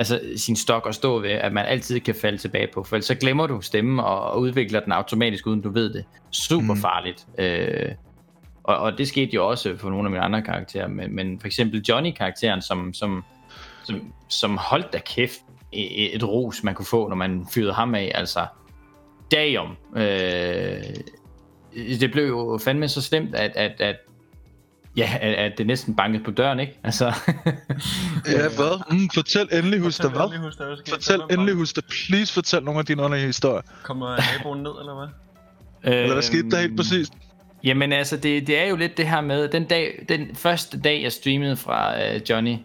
altså, sin stok at stå ved, at man altid kan falde tilbage på, for ellers så glemmer du stemmen og, og udvikler den automatisk, uden du ved det. Super Mm. farligt. Øh, og, og det skete jo også for nogle af mine andre karakterer, men, men for eksempel Johnny-karakteren, som, som, som, som holdt da kæft et, et ros, man kunne få, når man fyrede ham af, altså damn. Øh, det blev jo fandme så slemt, at, at, at Ja, at, at det næsten bankede på døren, ikke? Altså, Ja, hvad? Mm, fortæl endelig, husk det, hvad? endelig, husk skete Fortæl endelig, husk det. Please fortæl nogle af dine underlige historier. Kommer naboen ned, eller hvad? Eller hvad skete der helt præcis? Jamen altså, det, det er jo lidt det her med, den, dag, den første dag, jeg streamede fra øh, Johnny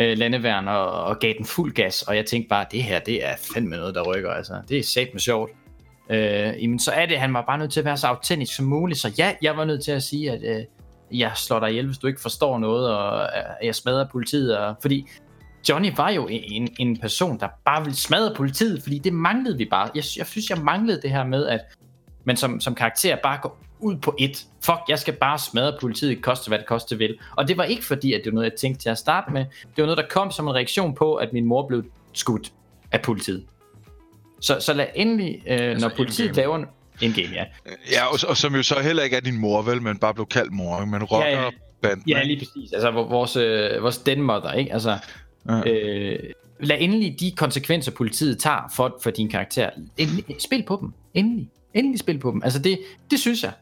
øh, Landeværn og, og gav den fuld gas, og jeg tænkte bare, det her, det er fandme noget, der rykker, altså. Det er sat med sjovt. Øh, jamen, så er det, han var bare nødt til at være så autentisk som muligt, så ja, jeg var nødt til at sige, at øh, jeg slår dig ihjel, hvis du ikke forstår noget, og jeg smadrer politiet, og, fordi Johnny var jo en, en person, der bare ville smadre politiet, fordi det manglede vi bare. Jeg, jeg synes, jeg manglede det her med, at man som, som karakter bare går ud på et. Fuck, jeg skal bare smadre politiet, koste hvad det koste vil. Og det var ikke fordi, at det var noget, jeg tænkte til at starte med. Det var noget, der kom som en reaktion på, at min mor blev skudt af politiet. Så, så lad endelig, øh, altså, når politiet in-game. laver in-game, ja. Ja, og, og som jo så heller ikke er din mor, vel, men bare blev kaldt mor, men rocker Ja, ja. banden. Ja, lige præcis. Altså vor- vores, øh, vores denmother, ikke? Altså, Ja. øh, lad endelig de konsekvenser, politiet tager for, for din karakter. Endelig, spil på dem. Endelig. Endelig spil på dem. Altså, det, det synes jeg.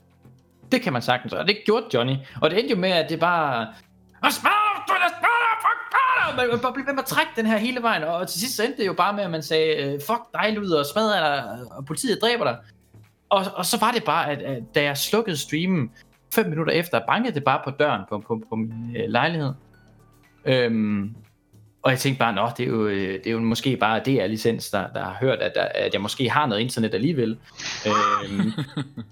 Det kan man sagtens. Og det gjorde Johnny. Og det endte jo med, at det bare... Og smadre, du er smadre, fuck, smadre! Man bare blev ved med at trække den her hele vejen. Og til sidst så endte det jo bare med, at man sagde, øh, fuck dig, Lud, og smadre dig, og politiet dræber dig. Og, og så var det bare, at, at da jeg slukkede streamen, fem minutter efter, bankede det bare på døren på, på, på min øh, lejlighed. Øhm, og jeg tænkte bare, nå, det er jo, øh, det er jo måske bare DR-licens, der, der har hørt, at, der, at jeg måske har noget internet alligevel. Øhm,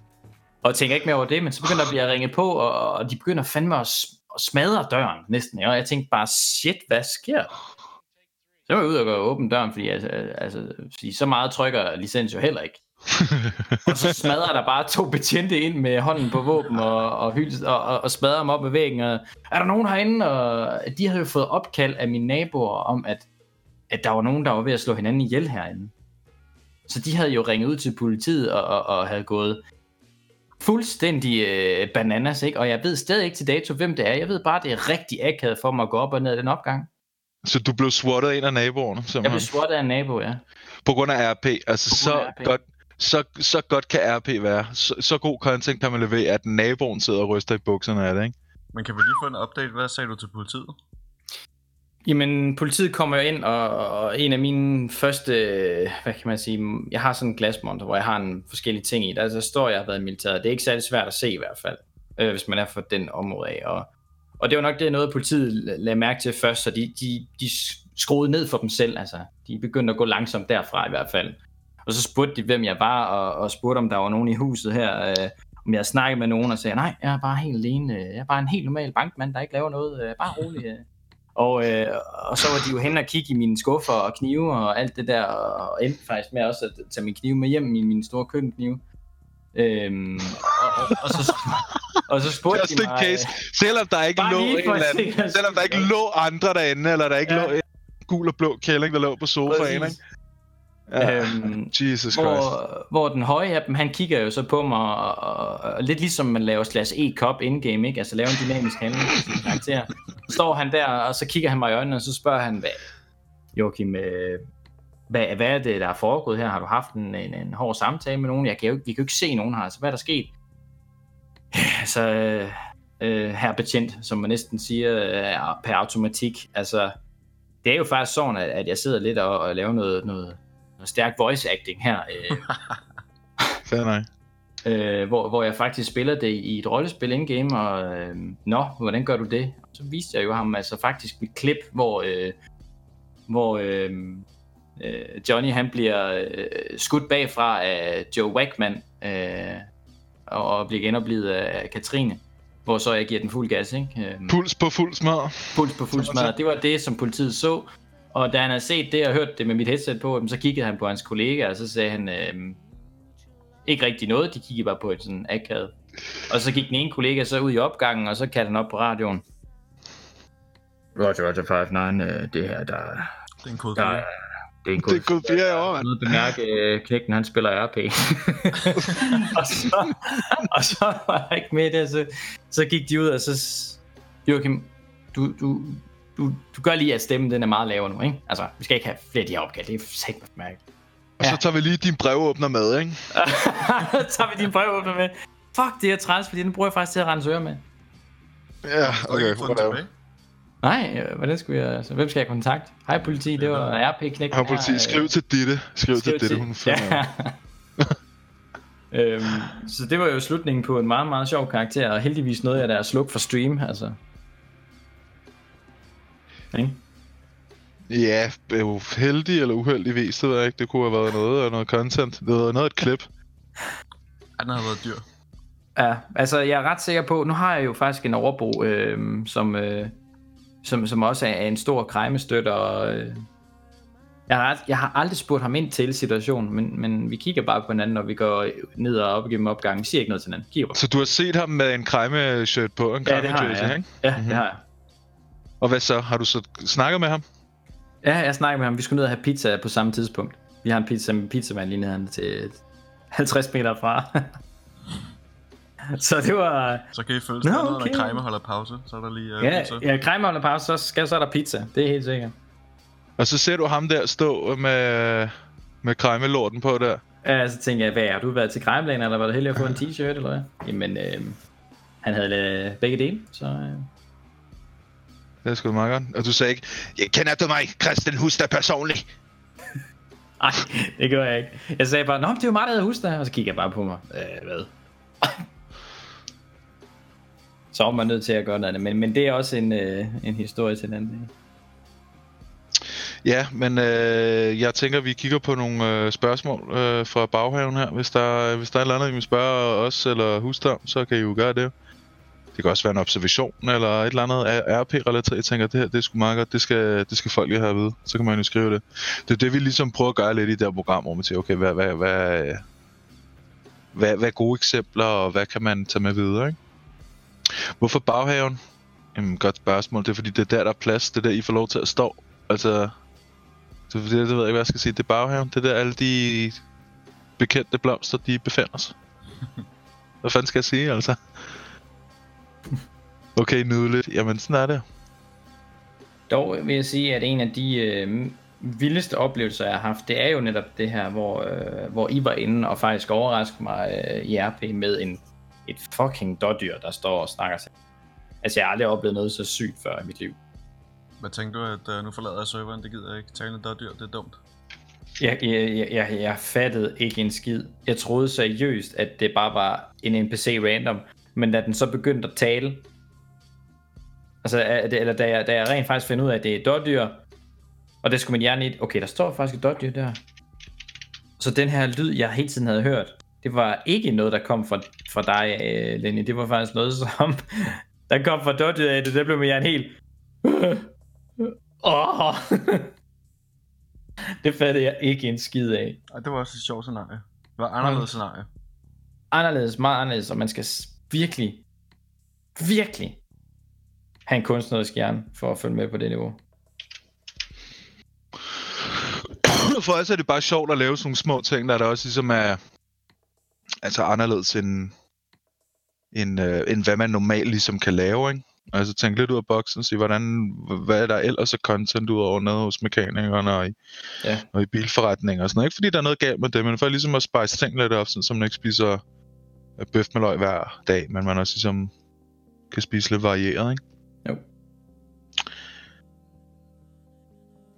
og tænker ikke mere over det, men så begynder der at blive ringet på, og, og de begynder fandme at, smadre døren næsten. Og jeg tænkte bare, shit, hvad sker? Så var jeg ud og gå åbne døren, fordi altså, altså, så meget trykker licens jo heller ikke. Og så smadrer der bare to betjente ind med hånden på våben og, og, hyld, og, og, og smadrer dem op ad væggen. Og, er der nogen herinde? Og de havde jo fået opkald af mine naboer om, at, at der var nogen, der var ved at slå hinanden ihjel herinde. Så de havde jo ringet ud til politiet og, og, og havde gået fuldstændig øh, bananas, ikke? Og jeg ved stadig ikke til dato, hvem det er. Jeg ved bare, det er rigtig akavet for mig at gå op og ned ad den opgang. Så du blev swattet af en af naboerne, Jeg blev simpelthen. swattet af en nabo, ja. På grund af RP. Altså, grund så af RP. godt, så, så godt kan RP være. Så, så god content kan man levere, at naboen sidder og ryster i bukserne af det, ikke? Men kan vi lige få en update? Hvad sagde du til politiet? Jamen, politiet kommer jo ind, og, og en af mine første, hvad kan man sige, jeg har sådan en glasmonter, hvor jeg har en forskellige ting i. Der, der står, jeg har været i militæret. Det er ikke særlig svært at se i hvert fald, øh, hvis man er fra den område af. Og, og det var nok det noget, politiet la- lagde mærke til først, så de, de, de skruede ned for dem selv. Altså, de begyndte at gå langsomt derfra i hvert fald. Og så spurgte de, hvem jeg var, og, og spurgte, om der var nogen i huset her, øh, om jeg snakket med nogen, og sagde, nej, jeg er bare helt alene. Jeg er bare en helt normal bankmand, der ikke laver noget. Øh, bare rolig. Øh. Og, øh, og så var de jo hen og kigge i mine skuffer og knive og alt det der, og endte faktisk med også at tage min knive med hjem, min, min store køkkenknive. Øhm, og, og, og, så, og så spurgte Just de mig... case. Selvom der ikke lå en eller anden, selvom der ikke lå andre derinde, eller der ikke Ja. lå en gul og blå kælling, der lå på sofaen, ikke? Ja. Øhm, Jesus Christ. hvor, hvor den høje af dem, han kigger jo så på mig, og, og, og lidt ligesom man laver slash e-cop in-game, ikke? Altså laver en dynamisk handling på sin karakter. Så står han der, og så kigger han mig i øjnene, og så spørger han, hvad, Joachim, øh, hvad, hvad er det, der er foregået her? Har du haft en, en, en hård samtale med nogen? Jeg kan jo, ikke- vi kan jo ikke se nogen her, så hvad er der sket? Så øh, øh, her betjent, som man næsten siger, øh, per automatik. Altså, det er jo faktisk sådan, at, at jeg sidder lidt og, og laver noget, noget, noget stærk voice acting her, øh, Fair nok. øh, hvor, hvor jeg faktisk spiller det i et rollespil in-game, og øh, nå, hvordan gør du det? Og så viste jeg jo ham altså faktisk mit klip, hvor, øh, hvor øh, øh, Johnny han bliver øh, skudt bagfra af Joe Wackman øh, og bliver genoplevet af Katrine, hvor så jeg giver den fuld gas, ikke? Øh, Puls på fuld smør. puls på fuld smadret. Det var det, som politiet så. Og da han havde set det og hørt det med mit headset på, så kiggede han på hans kollega, og så sagde han, øh, ikke rigtig noget, de kiggede bare på et sådan akavet. Og så gik den ene kollega så ud i opgangen, og så kaldte han op på radioen. Roger, Roger 59, øh, det her, der, Det er en kode der er, det er en god Det er flere år, mand. at bemærke, øh, knægten han spiller RP. og, så, og så var jeg ikke med det, så, så gik de ud, og så... Joachim, du, du, du, du gør lige, at stemmen den er meget lavere nu, ikke? Altså, vi skal ikke have flere af de her opkald, det er sagt med mærke. Og så tager vi lige din brevåbner med, ikke? så tager vi din brevåbner med. Fuck, det er træls, fordi den bruger jeg faktisk til at rense ører med. Ja, okay. Whatever. Nej, øh, hvordan skulle jeg... Altså, hvem skal jeg kontakte? Hej politi, det var RP-knægten Har politi, skriv til Ditte. Skriv til Ditte, hun finder. ja. øhm, så det var jo slutningen på en meget, meget sjov karakter, og heldigvis nåede jeg der at slukke for stream, altså. Ikke? Ja, er jo heldig eller uheldigvis, det ved jeg ikke. Det kunne have været noget af noget content. Det var noget af et klip. Ja, den har været dyr. Ja, altså jeg er ret sikker på, nu har jeg jo faktisk en overbo, øh, som, øh, som, som også er en stor krejmestøtter, og øh, jeg, har, ret- jeg har aldrig spurgt ham ind til situationen, men, men vi kigger bare på hinanden, når vi går ned og op igennem opgangen. Vi siger ikke noget til hinanden. Kigger. Så du har set ham med en krejme-shirt på, en Ja, det har ikke? Ja, mm-hmm. det har jeg. Og hvad så? Har du så snakket med ham? Ja, jeg snakkede med ham. Vi skulle ned og have pizza på samme tidspunkt. Vi har en pizza med pizzamand lige nede til 50 meter fra. så det var... Så kan I følge Nå, stedet, okay. når Krejme holder pause. Så er der lige uh, Ja, pizza. ja Krejmer holder pause, så, skal, så er der pizza. Det er helt sikkert. Og så ser du ham der stå med, med krejmelorten på der. Ja, så tænkte jeg, hvad har du været til Krejmlagen, eller var det heldig at få en t-shirt, eller hvad? Jamen, øh, han havde øh, begge dele, så... Øh. Det er sgu meget godt. Og du sagde ikke, jeg kender du mig, Christian Huster, personligt? Ej, det gjorde jeg ikke. Jeg sagde bare, nå, det er jo mig, der hedder Huster, og så kiggede jeg bare på mig. Øh, hvad? så var man nødt til at gøre noget andet, men, men det er også en, øh, en historie til den anden. dag. Ja, men øh, jeg tænker, vi kigger på nogle øh, spørgsmål øh, fra baghaven her. Hvis der, hvis der er et eller andet, I vil spørge os eller huske om, så kan I jo gøre det. Det kan også være en observation eller et eller andet RP-relateret. Jeg tænker, det her det er sgu meget godt. Det skal, det skal folk jo have at vide. Så kan man jo skrive det. Det er det, vi ligesom prøver at gøre lidt i det her program, hvor man siger, okay, hvad, hvad, hvad, hvad, hvad er gode eksempler, og hvad kan man tage med videre, ikke? Hvorfor baghaven? Jamen, godt spørgsmål. Det er fordi, det er der, der er plads. Det er der, I får lov til at stå. Altså, det, det, det ved jeg ikke, hvad jeg skal sige. Det er baghaven. Det er der, alle de bekendte blomster, de befinder sig. Hvad fanden skal jeg sige, altså? Okay, nydeligt. Jamen, sådan er det. Dog vil jeg sige, at en af de øh, vildeste oplevelser, jeg har haft, det er jo netop det her, hvor, øh, hvor I var inde og faktisk overraskede mig øh, i RP med en, et fucking dårdyr, der står og snakker sig. Altså, jeg har aldrig oplevet noget så sygt før i mit liv. Hvad tænker du, at uh, nu forlader jeg serveren? Det gider jeg ikke. Talende dårdyr, det er dumt. Jeg, jeg, jeg, jeg, jeg fattede ikke en skid. Jeg troede seriøst, at det bare var en NPC random, men da den så begyndte at tale, altså, er eller da jeg, da jeg rent faktisk fandt ud af, at det er dårdyr, og det skulle min hjerne i, okay, der står faktisk et dårdyr der. Så den her lyd, jeg hele tiden havde hørt, det var ikke noget, der kom fra, fra dig, øh, Lenny. Det var faktisk noget, som der kom fra dårdyret af det. Der blev min hjerne helt... Åh! det fattede jeg ikke en skid af. Ej, det var også et sjovt scenarie. Det var anderledes scenarie. anderledes, meget anderledes, og man skal virkelig, virkelig have en kunstnerisk hjerne for at følge med på det niveau. For os er det bare sjovt at lave sådan nogle små ting, der, der også ligesom er altså anderledes end, end, øh, end hvad man normalt ligesom kan lave, ikke? Altså tænke lidt ud af boksen, sige, hvordan, hvad er der ellers af content ud over nede hos mekanikerne og i, Ja. og i bilforretninger og sådan noget. Ikke fordi der er noget galt med det, men for ligesom at spice ting lidt op, sådan, så man ikke spiser bøf med løg hver dag, men man også ligesom kan spise lidt varieret, ikke? Jo.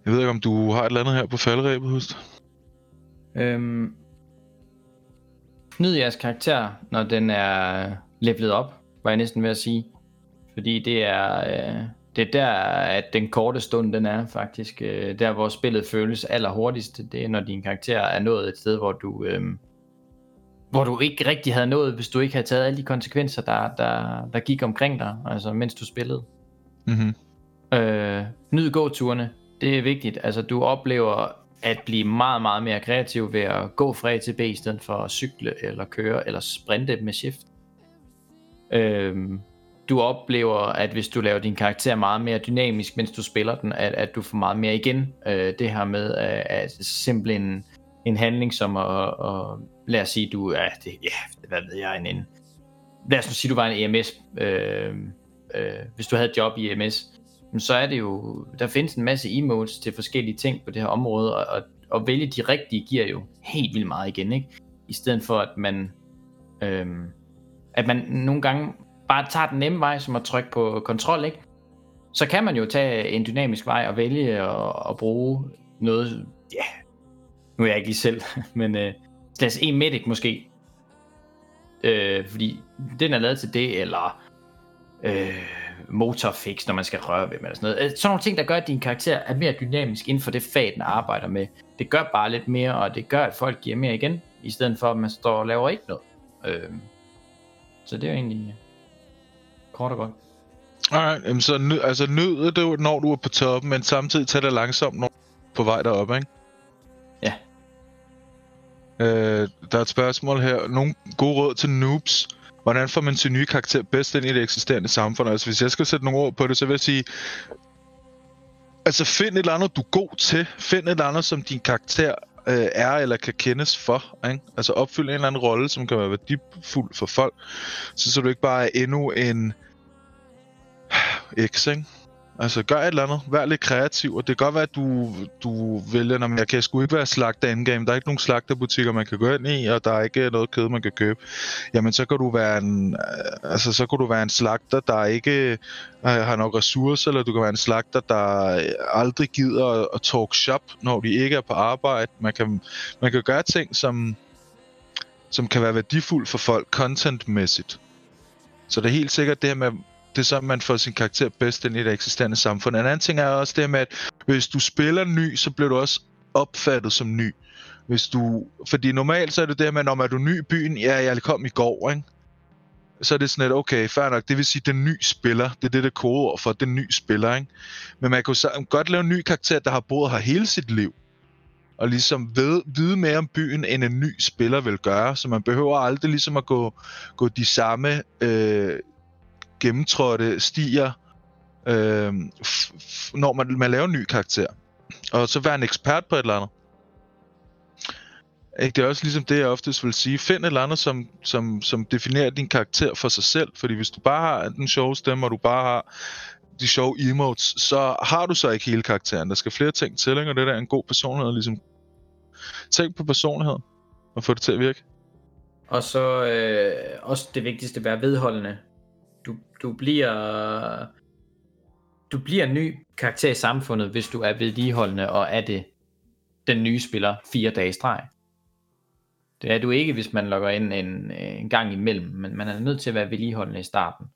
Jeg ved ikke, om du har et eller andet her på falderæbet, husk. Øhm, nyd jeres karakter, når den er levelet op, var jeg næsten ved at sige. Fordi det er, øh, det er der, at den korte stund, den er faktisk. Øh, der, hvor spillet føles allerhurtigst, det er, når din karakter er nået et sted, hvor du, øh, hvor du ikke rigtig havde nået, hvis du ikke havde taget alle de konsekvenser, der, der, der gik omkring dig, altså mens du spillede. Mm-hmm. Øh, nyd gåturene, det er vigtigt. Altså, du oplever at blive meget, meget mere kreativ ved at gå fra A til B, i stedet for at cykle, eller køre, eller sprinte med shift. Øh, du oplever, at hvis du laver din karakter meget mere dynamisk, mens du spiller den, at, at du får meget mere igen. Øh, det her med at, at simpelthen en, handling som at, at lad os sige, du er, det, ja, hvad ved jeg, en, en lad os nu sige, du var en EMS, øh, øh, hvis du havde et job i EMS, så er det jo, der findes en masse emotes til forskellige ting på det her område, og, og, og vælge de rigtige giver jo helt vildt meget igen, ikke? I stedet for, at man, øh, at man nogle gange bare tager den nemme vej, som at trykke på kontrol, ikke? Så kan man jo tage en dynamisk vej og vælge at, at bruge noget, ja, nu er jeg ikke lige selv, men øh, Slash en medic måske. Øh, fordi den er lavet til det, eller øh, motorfix, når man skal røre ved dem, eller sådan noget. Øh, sådan nogle ting, der gør, at din karakter er mere dynamisk inden for det fag, den arbejder med. Det gør bare lidt mere, og det gør, at folk giver mere igen, i stedet for, at man står og laver ikke noget. Øh, så det er egentlig øh, kort og godt. Alright, jamen så nød, altså nød det, når du er på toppen, men samtidig tager det langsomt, når du er på vej derop, ikke? Øh, der er et spørgsmål her. Nogle gode råd til noobs. Hvordan får man sin nye karakter bedst ind i det eksisterende samfund? Altså, hvis jeg skal sætte nogle ord på det, så vil jeg sige... Altså, find et eller andet, du er god til. Find et eller andet, som din karakter øh, er eller kan kendes for. Ikke? Altså, opfyld en eller anden rolle, som kan være værdifuld for folk. Så, så du ikke bare er endnu en... Øh, X, ikke? Altså, gør et eller andet. Vær lidt kreativ, og det kan godt være, at du, du vælger, når jeg kan sgu ikke være slagter endgame. Der er ikke nogen slagterbutikker, man kan gå ind i, og der er ikke øh, noget kød, man kan købe. Jamen, så kan du være en, øh, altså, så kan du være en slagter, der ikke øh, har nok ressourcer, eller du kan være en slagter, der øh, aldrig gider at, at talk shop, når de ikke er på arbejde. Man kan, man kan gøre ting, som, som kan være værdifuldt for folk contentmæssigt. Så det er helt sikkert det her med, det er så, man får sin karakter bedst ind i det eksisterende samfund. En anden ting er også det med, at hvis du spiller ny, så bliver du også opfattet som ny. Hvis du, fordi normalt så er det det med, når er du ny i byen, ja, jeg kom i går, ikke? Så er det sådan lidt, okay, fair nok, det vil sige, den nye spiller, det er det, der kodeord for, den nye spiller, ikke? Men man kan jo godt lave en ny karakter, der har boet her hele sit liv, og ligesom ved, vide mere om byen, end en ny spiller vil gøre, så man behøver aldrig ligesom at gå, gå de samme øh, gennemtrådte stier, øh, når man, man laver en ny karakter. Og så være en ekspert på et eller andet. Ikke? Det er også ligesom det, jeg oftest vil sige. Find et eller andet, som, som, som definerer din karakter for sig selv. Fordi hvis du bare har den sjove stemme, og du bare har de sjove emotes, så har du så ikke hele karakteren. Der skal flere ting til, ikke? og det der er en god personlighed. Ligesom. Tænk på personligheden, og få det til at virke. Og så øh, også det vigtigste, være vedholdende du, bliver du bliver en ny karakter i samfundet, hvis du er vedligeholdende og er det den nye spiller fire dage i streg. Det er du ikke, hvis man logger ind en, en gang imellem, men man er nødt til at være vedligeholdende i starten.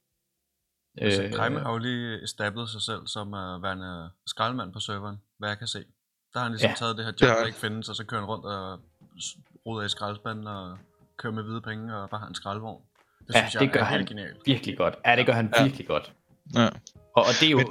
Altså, øh, Kajme har jo lige establet sig selv som uh, værende skraldemand på serveren, hvad jeg kan se. Der har han ligesom ja. taget det her job, der ikke findes, og så kører han rundt og ruder i skraldespanden og kører med hvide penge og bare har en skraldvogn. Det ja, synes det gør han genialt. virkelig godt. Ja, det gør han ja. virkelig godt. Ja. Og, og det er jo men,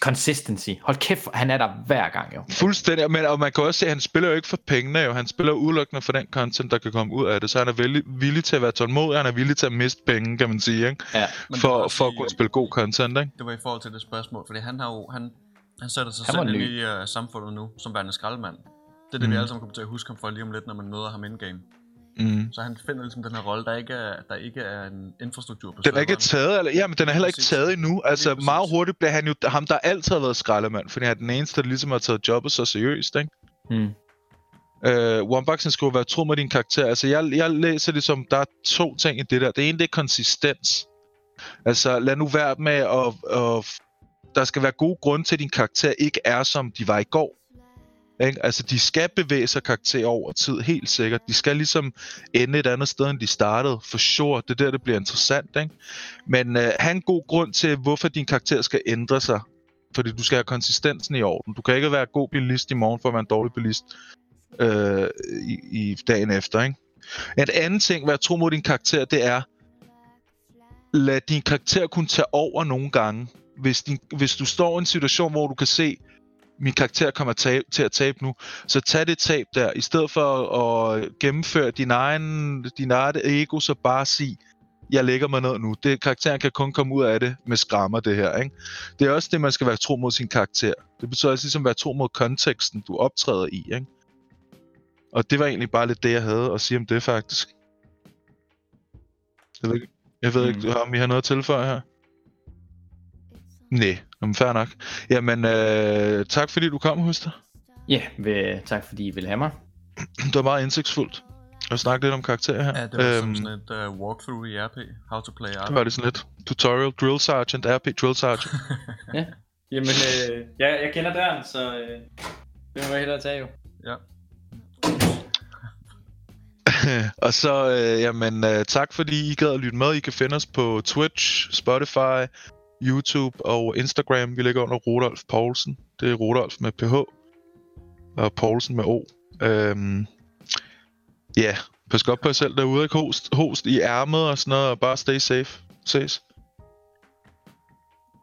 consistency. Hold kæft, han er der hver gang jo. Fuldstændig, men og man kan også se, at han spiller jo ikke for pengene jo. Han spiller udelukkende for den content, der kan komme ud af det. Så han er villig, villig til at være tålmodig, han er villig til at miste penge, kan man sige, ikke? Ja. For, for at kunne spille god content, ikke? Det var i forhold til det spørgsmål, fordi han har jo, han, han sætter sig han selv i uh, samfundet nu, som værende skraldemand. Det er det, mm. vi alle sammen kommer til at huske ham for lige om lidt, når man møder ham in-game. Mm. Så han finder ligesom den her rolle, der ikke er, der ikke er en infrastruktur på Den er ikke taget, eller, ja, men den er heller ikke taget endnu. Altså meget hurtigt bliver han jo ham, der altid har været skraldemand, fordi han er den eneste, der ligesom har taget jobbet så seriøst, ikke? Mm. Øh, One skulle være tro med din karakter. Altså, jeg, jeg læser det som, der er to ting i det der. Det ene, det er konsistens. Altså, lad nu være med at, at... Der skal være gode grunde til, at din karakter ikke er, som de var i går. Ikke? Altså, de skal bevæge sig karakter over tid, helt sikkert. De skal ligesom ende et andet sted, end de startede, for sure. Det er der, det bliver interessant, ikke? Men øh, have en god grund til, hvorfor din karakter skal ændre sig. Fordi du skal have konsistensen i orden. Du kan ikke være god bilist i morgen for at være en dårlig bilist øh, i, i dagen efter, ikke? En anden ting, hvad jeg tror mod din karakter, det er, lad din karakter kunne tage over nogle gange. Hvis, din, hvis du står i en situation, hvor du kan se, min karakter kommer tab, til at tabe nu, så tag det tab der, i stedet for at gennemføre din egen, din egen ego, så bare sig, jeg lægger mig ned nu. Det, karakteren kan kun komme ud af det med skrammer, det her. Ikke? Det er også det, man skal være tro mod sin karakter. Det betyder også ligesom at være tro mod konteksten, du optræder i. Ikke? Og det var egentlig bare lidt det, jeg havde at sige om det, faktisk. Jeg ved ikke, jeg ved ikke mm. om I har noget at tilføje her? Nej, men fair nok. Jamen, øh, tak fordi du kom, Huster. Ja, yeah, tak fordi I ville have mig. det var meget indsigtsfuldt at snakke lidt om karakterer her. Ja, det var øhm, sådan et uh, walkthrough i RP. How to play RP. Det var det sådan lidt. Tutorial, Drill Sergeant, RP Drill Sergeant. ja, jamen øh, jeg, jeg kender døren, så øh, det må jeg hellere tage jo. Ja. og så, øh, jamen, øh, tak fordi I gad at lytte med. I kan finde os på Twitch, Spotify, YouTube og Instagram. Vi ligger under Rudolf Poulsen. Det er Rudolf med PH og Poulsen med O. Øhm, ja, yeah. pas godt på jer selv derude, ikke? Host, host i ærmet og sådan noget, og bare stay safe. Ses.